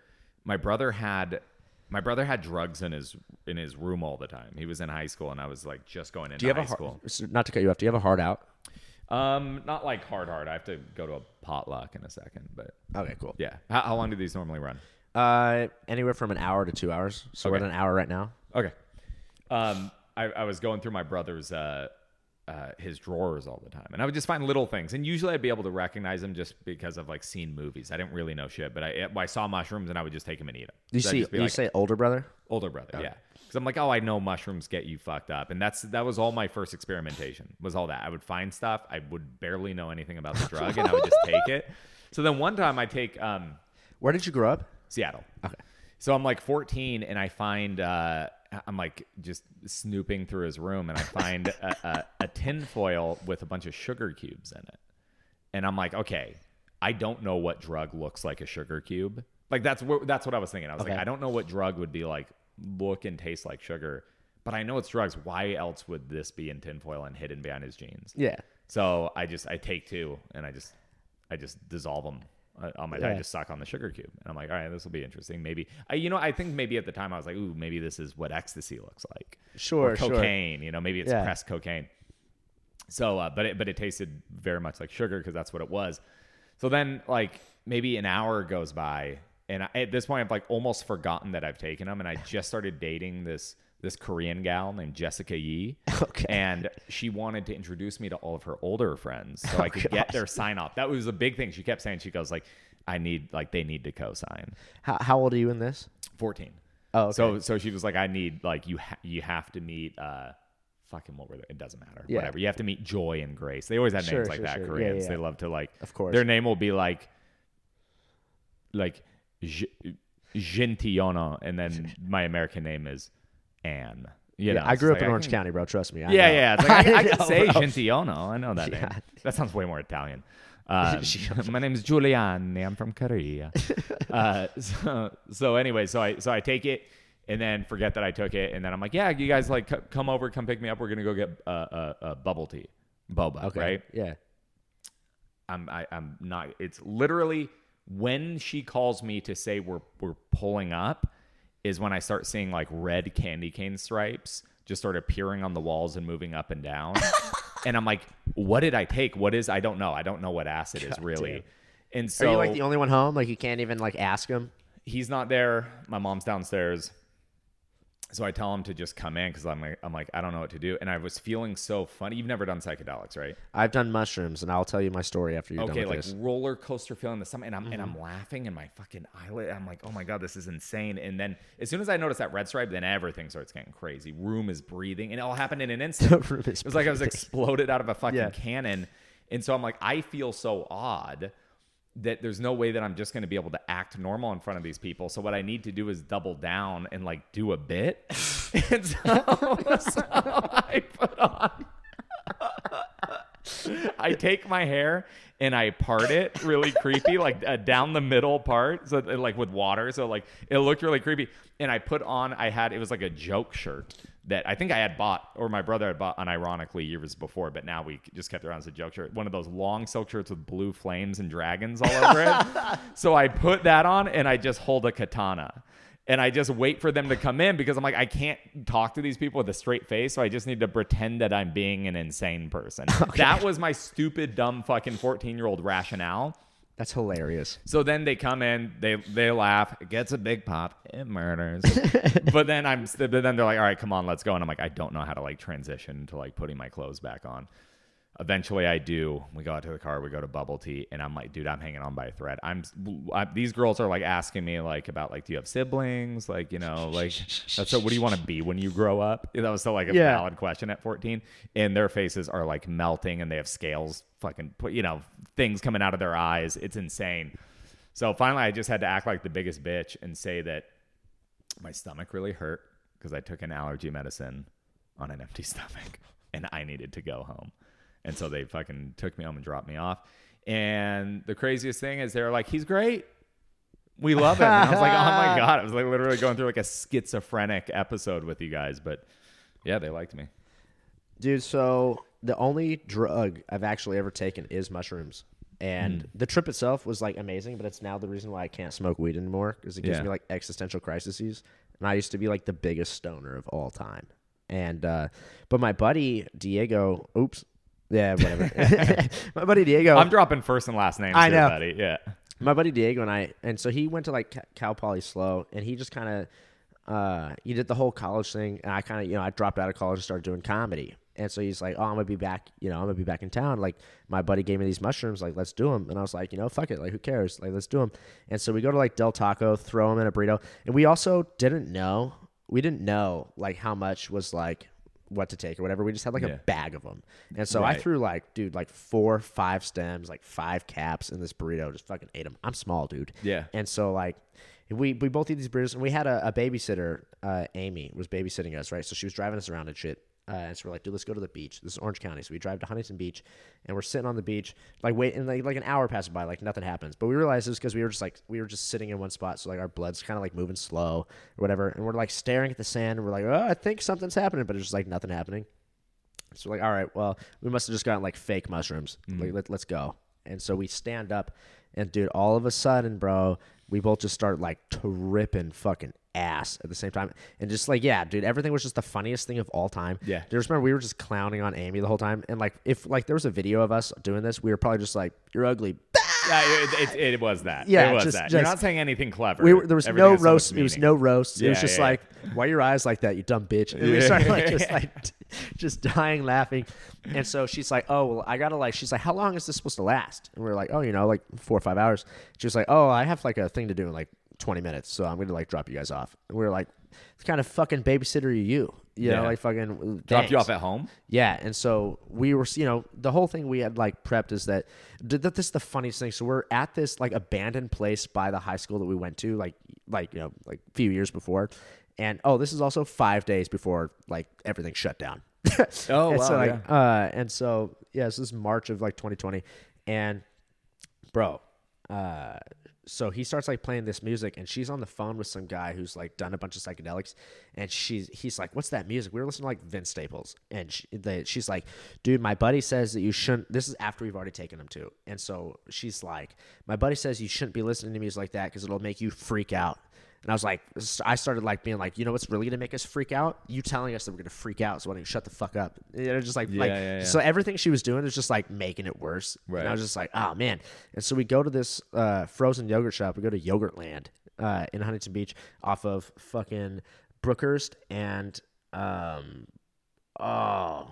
My brother had my brother had drugs in his in his room all the time. He was in high school, and I was like just going into Do you have high a school. hard, so not to cut you off? Do you have a hard out? Um, not like hard hard. I have to go to a potluck in a second, but Okay, cool. yeah. How, how long do these normally run? Uh, anywhere from an hour to two hours. So we're Okay. at an hour right now. Okay. Um, I, I was going through my brother's uh, uh, his drawers all the time, and I would just find little things, and usually I'd be able to recognize them just because of like seen movies. I didn't really know shit, but I I saw mushrooms and I would just take them and eat them. You see? You say older brother? older brother, yeah. Because I'm like, oh, I know mushrooms get you fucked up, and that's that was all my first experimentation was all that. I would find stuff, I would barely know anything about the drug, and I would just take it. So then one time I take um, Where did you grow up? Seattle. Okay. So I'm like 14 and I find uh, I'm like just snooping through his room and I find a, a, a tin foil with a bunch of sugar cubes in it. And I'm like, okay, I don't know what drug looks like a sugar cube. Like that's what that's what I was thinking. I was Okay. like, I don't know what drug would be like look and taste like sugar, but I know it's drugs. Why else would this be in tinfoil and hidden behind his jeans? Yeah. So I just I take two and I just I just dissolve them on my. I Yeah. just suck on the sugar cube and I'm like, all right, this will be interesting. Maybe I you know I think maybe at the time I was like, ooh, maybe this is what ecstasy looks like. Sure, or sure. cocaine. You know, maybe it's Yeah. pressed cocaine. So, uh, but it but it tasted very much like sugar because that's what it was. So then, like maybe an hour goes by, and I, at this point, I've like almost forgotten that I've taken them, and I just started dating this this Korean gal named Jessica Yee. Okay. And she wanted to introduce me to all of her older friends so I could get their sign off. That was a big thing. She kept saying, she goes like, I need like they need to co-sign. How, how old are you in this? 14. Oh, okay. So so she was like, I need like you ha- you have to meet uh fucking what were they? It doesn't matter. Yeah. Whatever. You have to meet Joy and Grace. They always had Sure, names like sure, that. sure. Koreans. yeah. They love to like Of course. Their name will be like like J- Gentillono and then my American name is Anne. You yeah, know, I grew up like in Orange can- County, bro. Trust me. I Yeah, know. yeah. Like, I, I know, can say bro. Gentillono. I know that Yeah. name. That sounds way more Italian. Uh, my name is Giuliani. I'm from Korea. uh, so, so anyway, so I so I take it and then forget that I took it, and then I'm like, yeah, you guys like c- come over, come pick me up. We're gonna go get uh, uh, uh, bubble tea, boba, Okay. right? Yeah. I'm I, I'm not. It's literally when she calls me to say we're we're pulling up, is when I start seeing like red candy cane stripes just start appearing on the walls and moving up and down. and I'm like, what did I take? What is? I don't know. I don't know what acid is really. damn. And so Are you like the only one home? Like you can't even like ask him? he's not there. My mom's downstairs. So I tell him to just come in because I'm like, I'm like, I don't know what to do. And I was feeling so funny. You've never done psychedelics, right? I've done mushrooms, and I'll tell you my story after you're okay, done with like this. roller coaster feeling the stomach, and I'm and Mm-hmm. I'm laughing, and my fucking eyelid. I'm like, oh my god, this is insane. And then as soon as I notice that red stripe, then everything starts getting crazy. Room is breathing, and it all happened in an instant. It was like I was exploded out of a fucking Yeah. cannon, and so I'm like, I feel so odd that there's no way that I'm just going to be able to act normal in front of these people. So what I need to do is double down and like do a bit. and so, so I put on I take my hair and I part it really creepy, like uh, down the middle part, so like with water. So like it looked really creepy. And I put on, I had it was like a joke shirt that I think I had bought, or my brother had bought, unironically years before, but now we just kept around as a joke shirt. One of those long silk shirts with blue flames and dragons all over it. so I put that on and I just hold a katana and I just wait for them to come in because I'm like, I can't talk to these people with a straight face, so I just need to pretend that I'm being an insane person. That was my stupid, dumb, fucking 14 year old rationale. That's hilarious. So then they come in, they they laugh, it gets a big pop, it murders. but then I'm, but then they're like, all right, come on, let's go. And I'm like, I don't know how to like transition to like putting my clothes back on. Eventually, I do. We go out to the car. We go to bubble tea, and I'm like, dude, I'm hanging on by a thread. I'm. I, these girls are like asking me like about like, do you have siblings? Like, you know, like that's so. What do you want to be when you grow up? That was still like a Yeah. valid question at 14. And their faces are like melting, and they have scales, fucking, put you know, things coming out of their eyes. It's insane. So finally, I just had to act like the biggest bitch and say that my stomach really hurt because I took an allergy medicine on an empty stomach and I needed to go home. And so they fucking took me home and dropped me off. And the craziest thing is they're like, he's great. We love him. And I was like, oh my God. I was like literally going through like a schizophrenic episode with you guys. But yeah, they liked me. Dude, so the only drug I've actually ever taken is mushrooms. And Hmm. the trip itself was like amazing, but it's now the reason why I can't smoke weed anymore because it gives Yeah. me like existential crises. And I used to be like the biggest stoner of all time. And uh but my buddy Diego, oops, yeah, whatever. my buddy Diego, I'm dropping first and last names I here, know. buddy. Yeah. my buddy Diego and I, and so he went to like Ca- Cal Poly SLO, and he just kind of, uh, he did the whole college thing, and I kind of, you know, I dropped out of college and started doing comedy, and so he's like, oh, I'm gonna be back, you know, I'm gonna be back in town. Like my buddy gave me these mushrooms, like let's do them, and I was like, you know, fuck it, like who cares, like let's do them. And so we go to like Del Taco, throw them in a burrito, and we also didn't know, we didn't know like how much was like what to take or whatever. We just had like Yeah. a bag of them, and so I threw like, dude, like four, five stems, like five caps in this burrito. Just fucking ate them. I'm small, dude. Yeah. And so like, we we both eat these burritos, and we had a, a babysitter, uh, Amy, was babysitting us, right? So she was driving us around and shit. Uh, and so we're like, dude, let's go to the beach. This is Orange County. So we drive to Huntington Beach, and we're sitting on the beach, like wait, and like, like an hour passes by, like nothing happens. But we realized it was because we were just like we were just sitting in one spot, so like our blood's kind of like moving slow or whatever, and we're like staring at the sand, and we're like, oh, I think something's happening, but it's just like nothing happening. So we're like, all right, well, we must have just gotten like fake mushrooms. Like, let, let's go. And so we stand up, and dude, all of a sudden, bro, we both just start like tripping fucking ass at the same time, and just like, yeah, dude, everything was just the funniest thing of all time. Yeah. Dude, just remember we were just clowning on Amy the whole time, and like, if like there was a video of us doing this, we were probably just like, you're ugly. Yeah, it, it, it was that. Yeah, it was just- that. You're not saying anything clever. we were, there was Everything no has so much roast. It was no roast. it was just yeah, yeah. like, why are your eyes like that, you dumb bitch? And we started like just like just dying laughing. And so she's like, oh well, I gotta like. She's like, how long is this supposed to last? And we are like, oh, you know, like four or five hours. She was like, oh, I have like a thing to do in like 20 minutes, so I'm gonna like drop you guys off. And we were like, it's kind of fucking babysitter are you, you know, Yeah. like fucking Dropped you off at home. Yeah, and so we were, you know, the whole thing we had like prepped is that th- that this is the funniest thing. So we're at this like abandoned place by the high school that we went to, like like you know, like a few years before, and oh, this is also five days before like everything shut down. Oh, and wow, so, like, uh, and so yeah, this is March of like 2020, and bro, uh, so he starts like playing this music, and she's on the phone with some guy who's like done a bunch of psychedelics, and she's he's like, "What's that music?" We were listening to like Vince Staples, and she, they, she's like, "Dude, my buddy says that you shouldn't." This is after we've already taken him to, and so she's like, "My buddy says you shouldn't be listening to music like that because it'll make you freak out." And I was like, I started like being like, you know what's really gonna make us freak out? You telling us that we're gonna freak out, so why don't you shut the fuck up? You know, just like, Yeah, like yeah, yeah. so everything she was doing is just like making it worse. Right. And I was just like, oh man. And so we go to this uh, frozen yogurt shop. We go to Yogurtland uh, in Huntington Beach off of fucking Brookhurst and um, oh,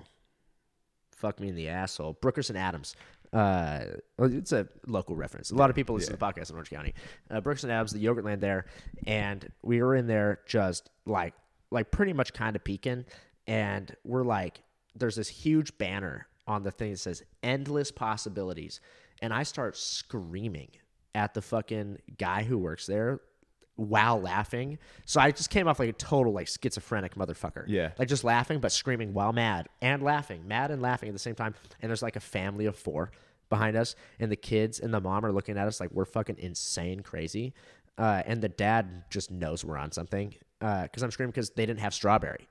fuck me in the asshole. Brookhurst and Adams. Uh, it's a local reference. A lot of people listen to the podcast in Orange County. Uh, Brooks and Abs, the Yogurtland there, and we were in there just like like pretty much kind of peeking, and we're like, there's this huge banner on the thing that says "endless possibilities," and I start screaming at the fucking guy who works there while laughing. So I just came off like a total like schizophrenic motherfucker. Yeah. Like just laughing but screaming while mad and laughing, mad and laughing at the same time. And there's like a family of four behind us, and the kids and the mom are looking at us like we're fucking insane crazy. Uh, and the dad just knows we're on something because I'm screaming because they didn't have strawberry.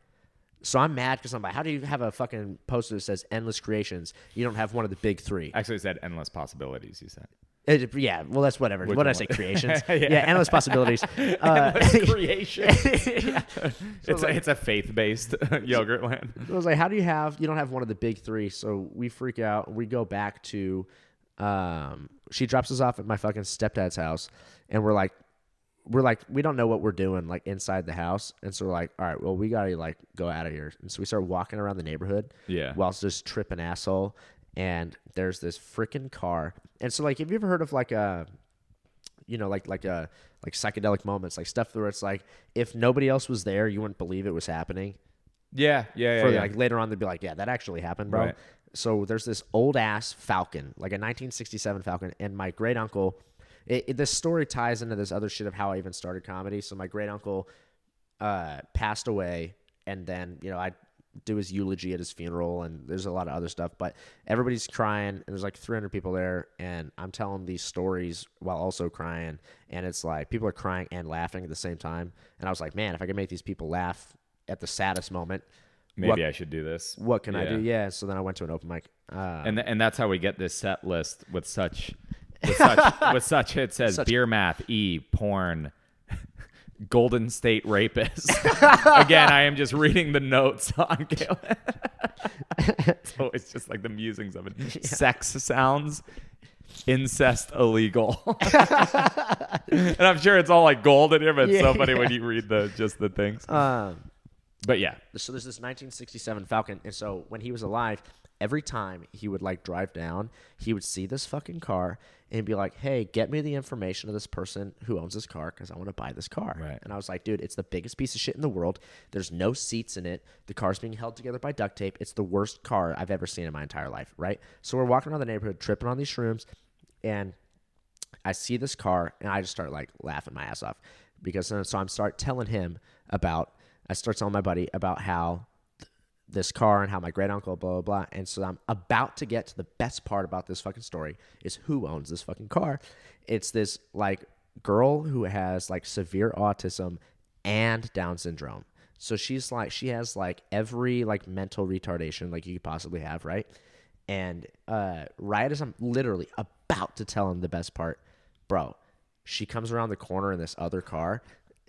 So I'm mad because I'm like, how do you have a fucking poster that says endless creations? You don't have one of the big three. Actually, it said endless possibilities. You said. It- yeah, well, that's whatever. Which what did I say? Creations. Yeah. yeah. endless possibilities. Uh, creation. yeah it's a, it's a faith based yogurt land. I was like, how do you have? You don't have one of the big three. So we freak out. We go back to. Um, she drops us off at my fucking stepdad's house, and we're like, we're like, we don't know what we're doing like inside the house, and so we're like, all right, well, we gotta like go out of here, and so we start walking around the neighborhood. Yeah. Whilst just tripping asshole, and there's this freaking car, and so like, have you ever heard of like a you know, like like a like psychedelic moments, like stuff where it's like if nobody else was there, you wouldn't believe it was happening. Yeah, yeah, yeah. For yeah. like later on, they'd be like, "Yeah, that actually happened, bro." Right. So there's this old ass Falcon, like a 1967 Falcon, and my great uncle. It, it, this story ties into this other shit of how I even started comedy. So my great uncle uh, passed away, and then you know I do his eulogy at his funeral, and there's a lot of other stuff. But everybody's crying, and there's like 300 people there, and I'm telling these stories while also crying, and it's like people are crying and laughing at the same time. And I was like, man, if I could make these people laugh at the saddest moment, Maybe what, I should do this. what can I do? Yeah. Yeah. So then I went to an open mic. Uh, And th- and that's how we get this set list with such with such with such it says Such- beer math, e porn, Golden State rapist. Again, I am just reading the notes on Galen. so it's just like the musings of it. Sex sounds, incest illegal. and I'm sure it's all like gold in here, but it's so Yeah. funny when you read the just the things. um, But yeah. so there's this 1967 Falcon, and so when he was alive, every time he would like drive down, he would see this fucking car and be like, "Hey, get me the information of this person who owns this car because I want to buy this car." Right. And I was like, "Dude, it's the biggest piece of shit in the world. There's no seats in it. The car's being held together by duct tape. It's the worst car I've ever seen in my entire life." Right. So we're walking around the neighborhood, tripping on these shrooms, and I see this car and I just start like laughing my ass off because uh, so I'm start telling him about I start telling my buddy about how this car and how my great uncle blah blah blah and so I'm about to get to the best part about this fucking story is who owns this fucking car. It's this like girl who has like severe autism and Down syndrome. So she's like she has like every like mental retardation like you could possibly have, right? And uh, right as I'm literally about to tell him the best part, bro, she comes around the corner in this other car.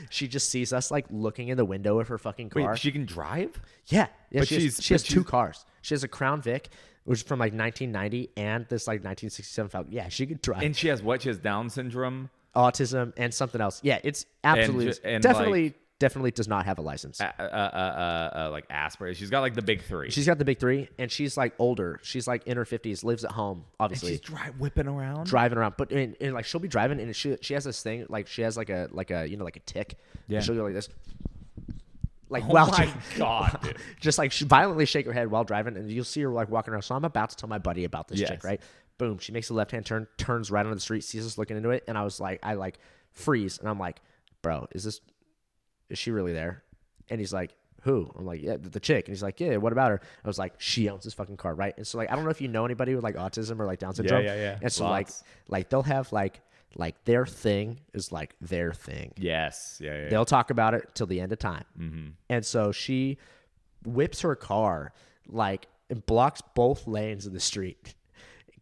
And she just sees us like looking in the window of her fucking car. Wait, she can drive? yeah, yeah. But she has, she has two she's- cars. She has a Crown Vic, which is from like 1990, and this like 1967 Falcon. Yeah, she could drive. And she has what? She has Down syndrome. autism and something else. Yeah, it's absolutely ju- and, definitely definitely does not have a license. Uh, uh, uh, uh, uh, like Asperger's. She's got like the big three. She's got the big three, and she's like older. She's like in her fifties, lives at home, obviously. She's dri- whipping around. driving around, but in, in like she'll be driving, and she she has this thing like she has like a like a you know like a tick. Yeah. And she'll go like this, like oh while my dri- god, dude. just like she violently shake her head while driving, and you'll see her like walking around. So I'm about to tell my buddy about this Yes. chick, right? Boom, she makes a left hand turn, turns right onto the street, sees us looking into it, and I was like, I like freeze, and I'm like, bro, is this, is she really there? And he's like, who? I'm like, yeah, the, chick, and he's like, yeah, what about her? I was like, she owns this fucking car, right? And so like, I don't know if you know anybody with like autism or like Down syndrome, yeah, yeah. yeah. And so Lots. like, like they'll have like, like their thing is like their thing. Yes. Yeah. Yeah. They'll talk about it till the end of time. Mm-hmm. And so she whips her car, like, and blocks both lanes of the street.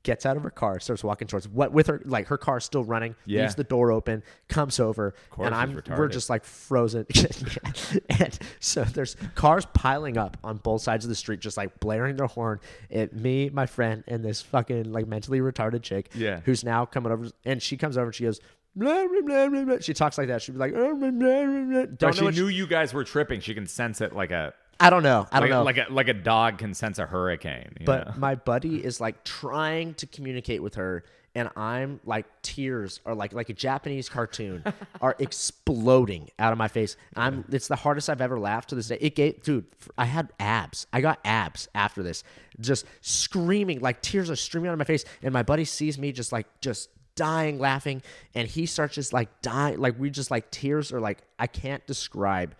Gets out of her car, starts walking towards what with her like her car still running, Yeah. leaves the door open, comes over, and I'm we're just like frozen. and so there's cars piling up on both sides of the street, just like blaring their horn at me, my friend, and this fucking like mentally retarded chick, Yeah. who's now coming over, and she comes over and she goes. Blah, blah, blah, blah, blah. She talks like that. She'd be like, "Oh, blah, blah, blah, blah." Don't she know. What knew you guys were tripping. She can sense it like a I don't know. I don't like, know. like a like a dog can sense a hurricane. you but know? my buddy is like trying to communicate with her, and I'm like tears are like like a Japanese cartoon are exploding out of my face. I'm it's the hardest I've ever laughed to this day. It gave dude, I had abs. I got abs after this, just screaming like tears are streaming out of my face, and my buddy sees me just like just dying laughing and he starts just like dying like we just like tears are like i can't describe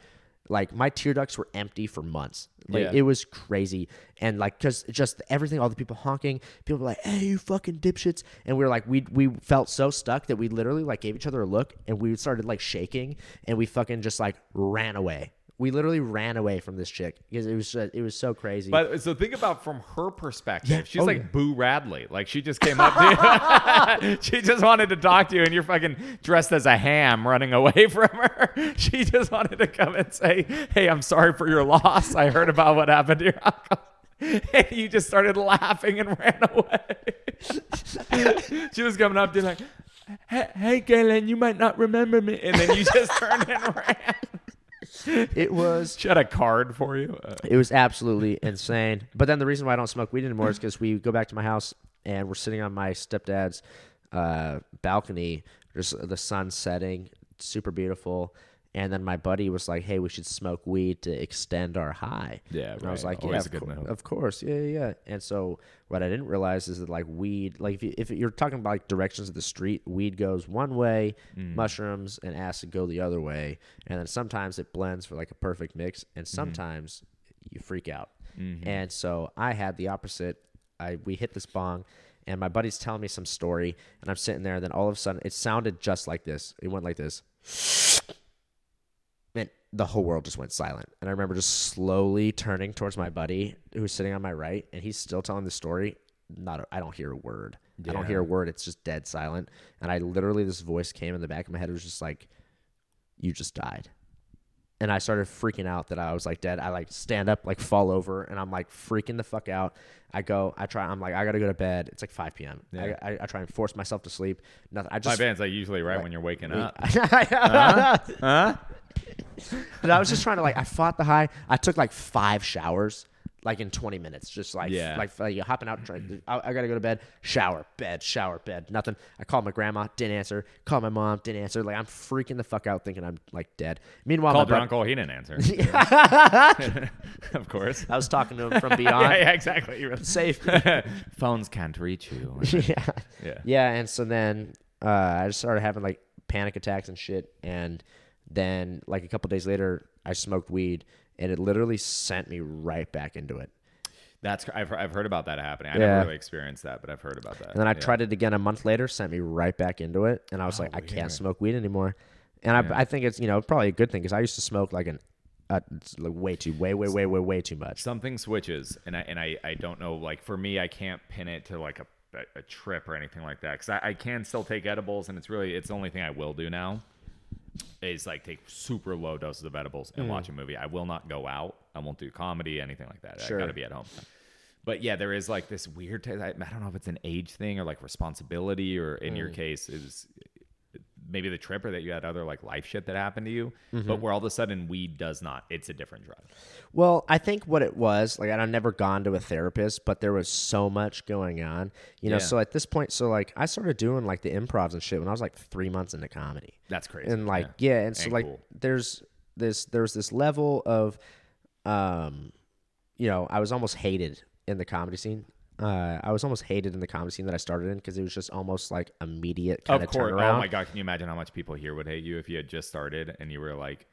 like my tear ducts were empty for months. Like Yeah. it was crazy. And like because just everything all the people honking people were like hey you fucking dipshits. And we were like we we felt so stuck that we literally like gave each other a look and we started like shaking and we fucking just like ran away we literally ran away from this chick because it was it was so crazy But so think about from her perspective. Yeah. She's Oh, like yeah. Boo Radley. Like she just came up to you. she just wanted to talk to you, and you're fucking dressed as a ham running away from her. She just wanted to come and say, "Hey, I'm sorry for your loss. I heard about what happened to your uncle." And you just started laughing and ran away. she was coming up to you like, "Hey, hey, Galen, you might not remember me," and then you just turned and ran. It was She had a card for you. Uh, It was absolutely insane. But then the reason why I don't smoke weed anymore is because we go back to my house and we're sitting on my stepdad's uh, balcony, just the sun setting, super beautiful. And then my buddy was like, "Hey, we should smoke weed to extend our high." Yeah, and I was right. like, "Yeah, of, a good cour- move. of course, yeah, yeah." yeah." And so what I didn't realize is that like weed, like if, you, if you're talking about like directions of the street, weed goes one way, Mm. mushrooms and acid go the other way, and then sometimes it blends for like a perfect mix, and Mm-hmm. sometimes you freak out. And so I had the opposite. I we hit this bong, and my buddy's telling me some story, and I'm sitting there, and then all of a sudden it sounded just like this. It went like this. The whole world just went silent. And I remember just slowly turning towards my buddy who was sitting on my right, and he's still telling the story. Not, I don't hear a word. I don't hear a word. It's just dead silent. And I literally, this voice came in the back of my head. It was just like, "You just died." And I started freaking out that I was like dead. I like stand up, like fall over, and I'm like freaking the fuck out. I go, I try. I'm like, I gotta go to bed. It's like 5 p.m. Yeah. I, I, I try and force myself to sleep. Nothing. I my just band's like usually right, when you're waking up. huh? Huh? But I was just trying to like I fought the high. I took like five showers, like in 20 minutes, just like Yeah. like like hopping out. Trying, I, I gotta go to bed. Shower, bed, shower, bed. Nothing. I called my grandma, didn't answer. Called my mom, didn't answer. Like I'm freaking the fuck out, thinking I'm like dead. Meanwhile, Called my bud- uncle. He didn't answer. of course. I was talking to him from beyond. yeah, yeah, exactly. You Safe. Phones can't reach you. yeah. Yeah. Yeah, and so then uh, I just started having like panic attacks and shit, and then like a couple days later, I smoked weed, and it literally sent me right back into it. That's I've, I've heard about that happening. I Yeah. never really experienced that, but I've heard about that. And then I Yeah. tried it again a month later, sent me right back into it, and I was Oh, like, I can't smoke weed anymore. And I, I think it's you know probably a good thing because I used to smoke like an uh, like way too way way way way way too much. something switches, and I and I, I don't know. Like for me, I can't pin it to like a a, a trip or anything like that because I, I can still take edibles, and it's really it's the only thing I will do now. Is like take super low doses of edibles and watch hmm. a movie. I will not go out. I won't do comedy, anything like that. Sure. I got to be at home. But yeah, there is like this weird. T- I, I don't know if it's an age thing or like responsibility, or in your hmm. case is maybe the trip or that you had other like life shit that happened to you. But where all of a sudden weed does not. It's a different drug. Well, I think what it was, like I've never gone to a therapist, but there was so much going on. You know, Yeah. so at this point, so like I started doing like the improvs and shit when I was like three months into comedy. That's crazy. and like yeah, and so like cool. there's this there's this level of um you know i was almost hated in the comedy scene uh i was almost hated in the comedy scene that i started in because it was just almost like immediate kind of of, course. turnaround Oh my god, can you imagine how much people here would hate you if you had just started and you were like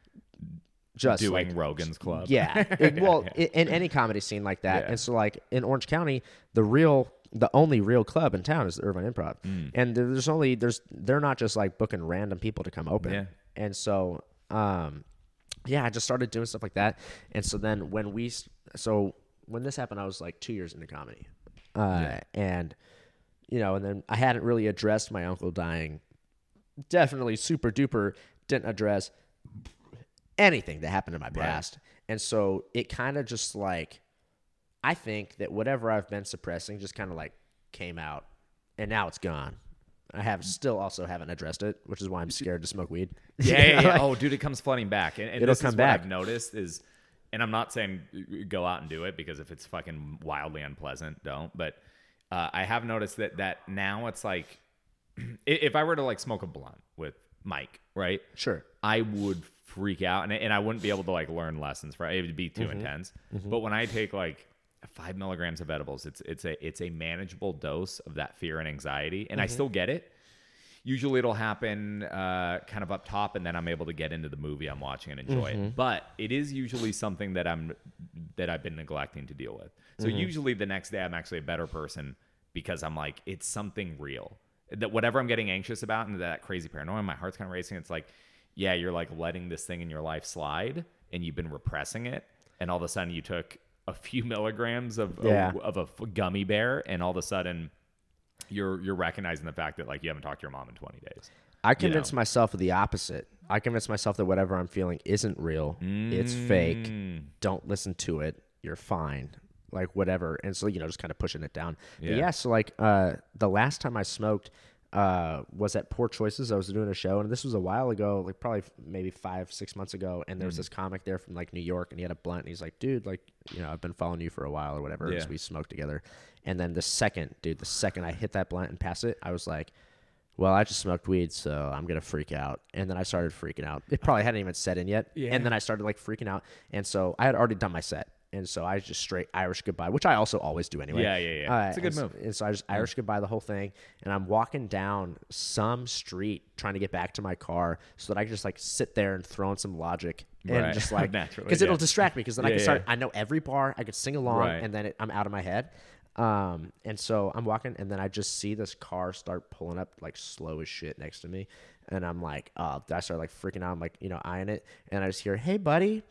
just doing like, Rogan's Club? yeah It- well i- in any comedy scene like that Yeah. and so like in orange county the real the only real club in town is the Irvine Improv, Mm. and there's only there's they're not just like booking random people to come open, Yeah. and so um, yeah, I just started doing stuff like that, and so then when we so when this happened, I was like two years into comedy, uh, and you know, and then I hadn't really addressed my uncle dying. Definitely super duper didn't address anything that happened in my past. And so it kind of just like I think that whatever I've been suppressing just kind of like came out and now it's gone. I have still also haven't addressed it, which is why I'm scared to smoke weed. Yeah, yeah, yeah. Oh, dude, it comes flooding back. And, and It'll come back. what I've noticed is, and I'm not saying go out and do it because if it's fucking wildly unpleasant, don't. But uh, I have noticed that that now it's like, if I were to like smoke a blunt with Mike, right? Sure. I would freak out and, and I wouldn't be able to like learn lessons for it would be too Mm-hmm. intense. But when I take like five milligrams of edibles, it's it's a it's a manageable dose of that fear and anxiety, and I Mm-hmm. still get it. Usually it'll happen uh, kind of up top, and then I'm able to get into the movie I'm watching and enjoy Mm-hmm. it. But it is usually something that I'm that I've been neglecting to deal with. So Mm-hmm. usually the next day I'm actually a better person because I'm like it's something real that whatever I'm getting anxious about and that crazy paranoia, my heart's kind of racing. It's like, yeah, you're like letting this thing in your life slide, and you've been repressing it, and all of a sudden you took a few milligrams of Yeah. of, of a gummy bear, and all of a sudden you're you're recognizing the fact that like you haven't talked to your mom in 20 days. I convinced myself of the opposite. I convinced myself that whatever I'm feeling isn't real. It's fake. Mm. Don't listen to it. You're fine. Like whatever. And so, you know, just kind of pushing it down. But Yeah. yeah, so like uh the last time I smoked uh was at Poor Choices. I was doing a show and this was a while ago, like probably maybe 5 6 months ago and there Mm. was this comic there from like New York and he had a blunt and he's like, "Dude, like, you know, I've been following you for a while or whatever." Yeah. So we smoked together. And then the second, dude, the second I hit that blunt and pass it, I was like, well, I just smoked weed, so I'm gonna freak out. And then I started freaking out. It probably hadn't even set in yet. Yeah. And then I started like freaking out. And so I had already done my set. And so I just straight Irish goodbye, which I also always do anyway. Yeah, yeah, yeah. It's a good uh, and so- move. And so I just Irish goodbye the whole thing. And I'm walking down some street trying to get back to my car so that I can just like sit there and throw in some Logic and Right. just like Naturally, because it'll yeah. distract me because then I can start. yeah. I know every bar. I could sing along, Right. and then it, I'm out of my head. Um, and so I'm walking, and then I just see this car start pulling up like slow as shit next to me, and I'm like, oh, I start like freaking out. I'm like, you know, eyeing it, and I just hear, "Hey, buddy,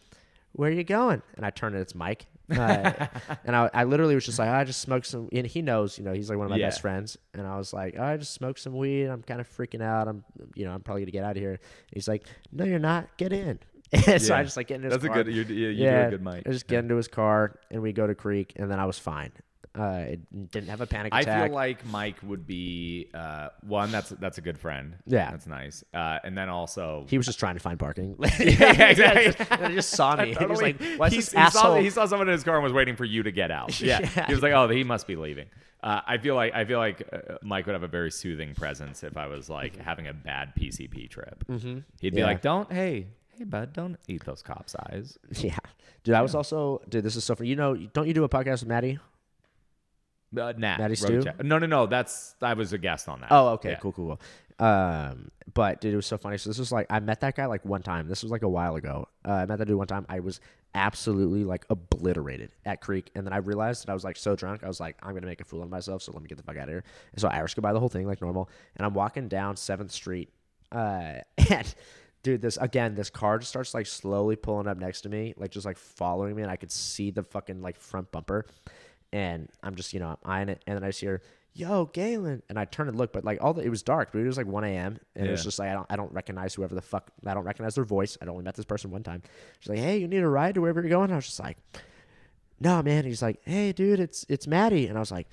where are you going?" And I turn and it's Mike. Uh, and I, I literally was just like, I just smoked some, and he knows, you know, he's like one of my Yeah. best friends. And I was like, I just smoked some weed. I'm kind of freaking out. I'm, you know, I'm probably gonna get out of here. he's like, No, you're not. Get in. And so I just like get in his car. That's a good. You, you, do a good mic. I just get into his car and we go to Creek, and then I was fine. Uh, it didn't have a panic attack. I feel like Mike would be uh, one. That's that's a good friend. Yeah. that's nice. Uh, and then also, he was just trying to find parking. yeah, exactly. and he just saw me. He was like, "Why is He- this he, saw, asshole?" he saw someone in his car and was waiting for you to get out. Yeah. Yeah. He was like, "Oh, he must be leaving." Uh, I feel like I feel like uh, Mike would have a very soothing presence if I was like having a bad PCP trip. Mm-hmm. He'd be Yeah. like, "Don't, hey, hey, bud, don't eat those cop's eyes." yeah, dude. I was also, dude. This is so funny. You know, don't you do a podcast with Maddie? Uh, road Stew? No, no, no. That's I was a guest on that. Oh, okay, Yeah. cool, cool, cool. Um, but dude, it was so funny. So this was like I met that guy like one time. This was like a while ago. Uh, I met that dude one time. I was absolutely like obliterated at Creek, and then I realized that I was like so drunk. I was like, I'm gonna make a fool of myself. So let me get the fuck out of here. And so I Irish goodbye the whole thing like normal. And I'm walking down Seventh Street, uh, and. Dude, this again, this car just starts like slowly pulling up next to me, like just like following me, and I could see the fucking like front bumper. And I'm just, you know, I'm eyeing it, and then I just hear, "Yo, Galen," and I turn and look but like all the it was dark, but it was like 1 a.m. and it was just like I don't I don't recognize whoever the fuck I don't recognize their voice. I'd only met this person one time. She's like, "Hey, you need a ride to wherever you're going?" I was just like, "No, man." He's like, "Hey, dude, it's it's Maddie," and I was like.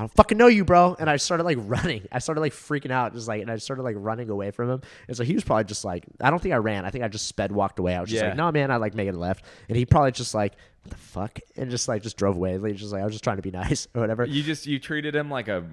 I don't fucking know you, bro. And I started like running. I started like freaking out, just like, and I started like running away from him. And so he was probably just like, I don't think I ran. I think I just sped walked away. I was just Yeah. like, no, man, I like making a left. And he probably just like, what the fuck? And just like, just drove away. Like, just like, I was just trying to be nice or whatever. You just you treated him like a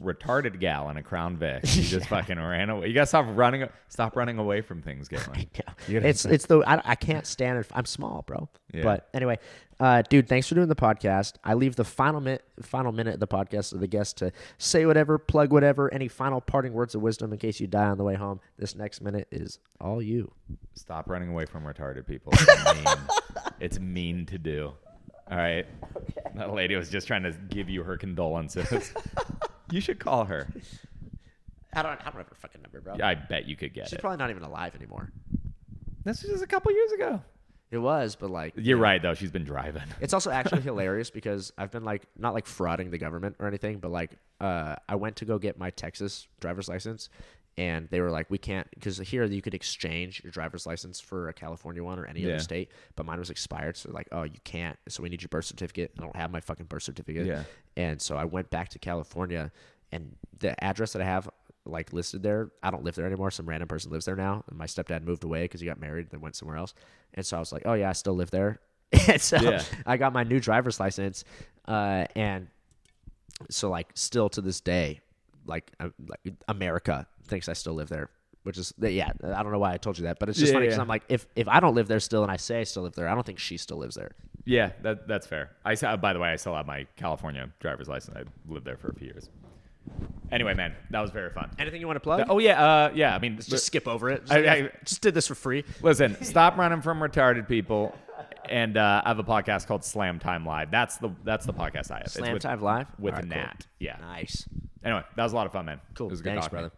retarded gal in a Crown Vic. You just fucking ran away. You gotta stop running. Stop running away from things, Galen. Yeah. It's it's the I, I can't stand it. I'm small, bro. Yeah. But anyway, uh, dude, thanks for doing the podcast. I leave the final minute final minute of the podcast to the guest to say whatever, plug whatever, any final parting words of wisdom in case you die on the way home. This next minute is all you. Stop running away from retarded people. It's mean. it's mean to do. All right. That lady was just trying to give you her condolences. you should call her. I don't I don't have her fucking number, bro. Yeah, I bet you could get She's it. probably not even alive anymore. This was just a couple years ago. It was, but like You're right though. She's been driving. It's also actually hilarious because I've been like not like frauding the government or anything, but like uh, I went to go get my Texas driver's license, and they were like, we can't because here you could exchange your driver's license for a California one or any Yeah. other state, but mine was expired, so like, oh, you can't. So we need your birth certificate. I don't have my fucking birth certificate. Yeah. And so I went back to California, and the address that I have like listed there, I don't live there anymore. Some random person lives there now. And my stepdad moved away because he got married, then went somewhere else. And so I was like, oh yeah, I still live there. and so Yeah. I got my new driver's license, uh, and so like still to this day, like, uh, like America thinks I still live there. Which is yeah, I don't know why I told you that, but it's just Yeah, funny because yeah. I'm like, if if I don't live there still and I say I still live there, I don't think she still lives there. Yeah, that that's fair. I saw, by the way, I still have my California driver's license. I lived there for a few years. Anyway, man, that was very fun. Anything you want to plug? Oh yeah, uh, yeah. I mean, let's just skip over it. Just, I- I- just did this for free. Listen, stop running from retarded people. And uh, I have a podcast called Slam Time Live. That's the that's the podcast I have. Slam with, Time Live with right, cool. Nat. Yeah. Nice. Anyway, that was a lot of fun, man. Cool. It was a good Thanks, talking. brother.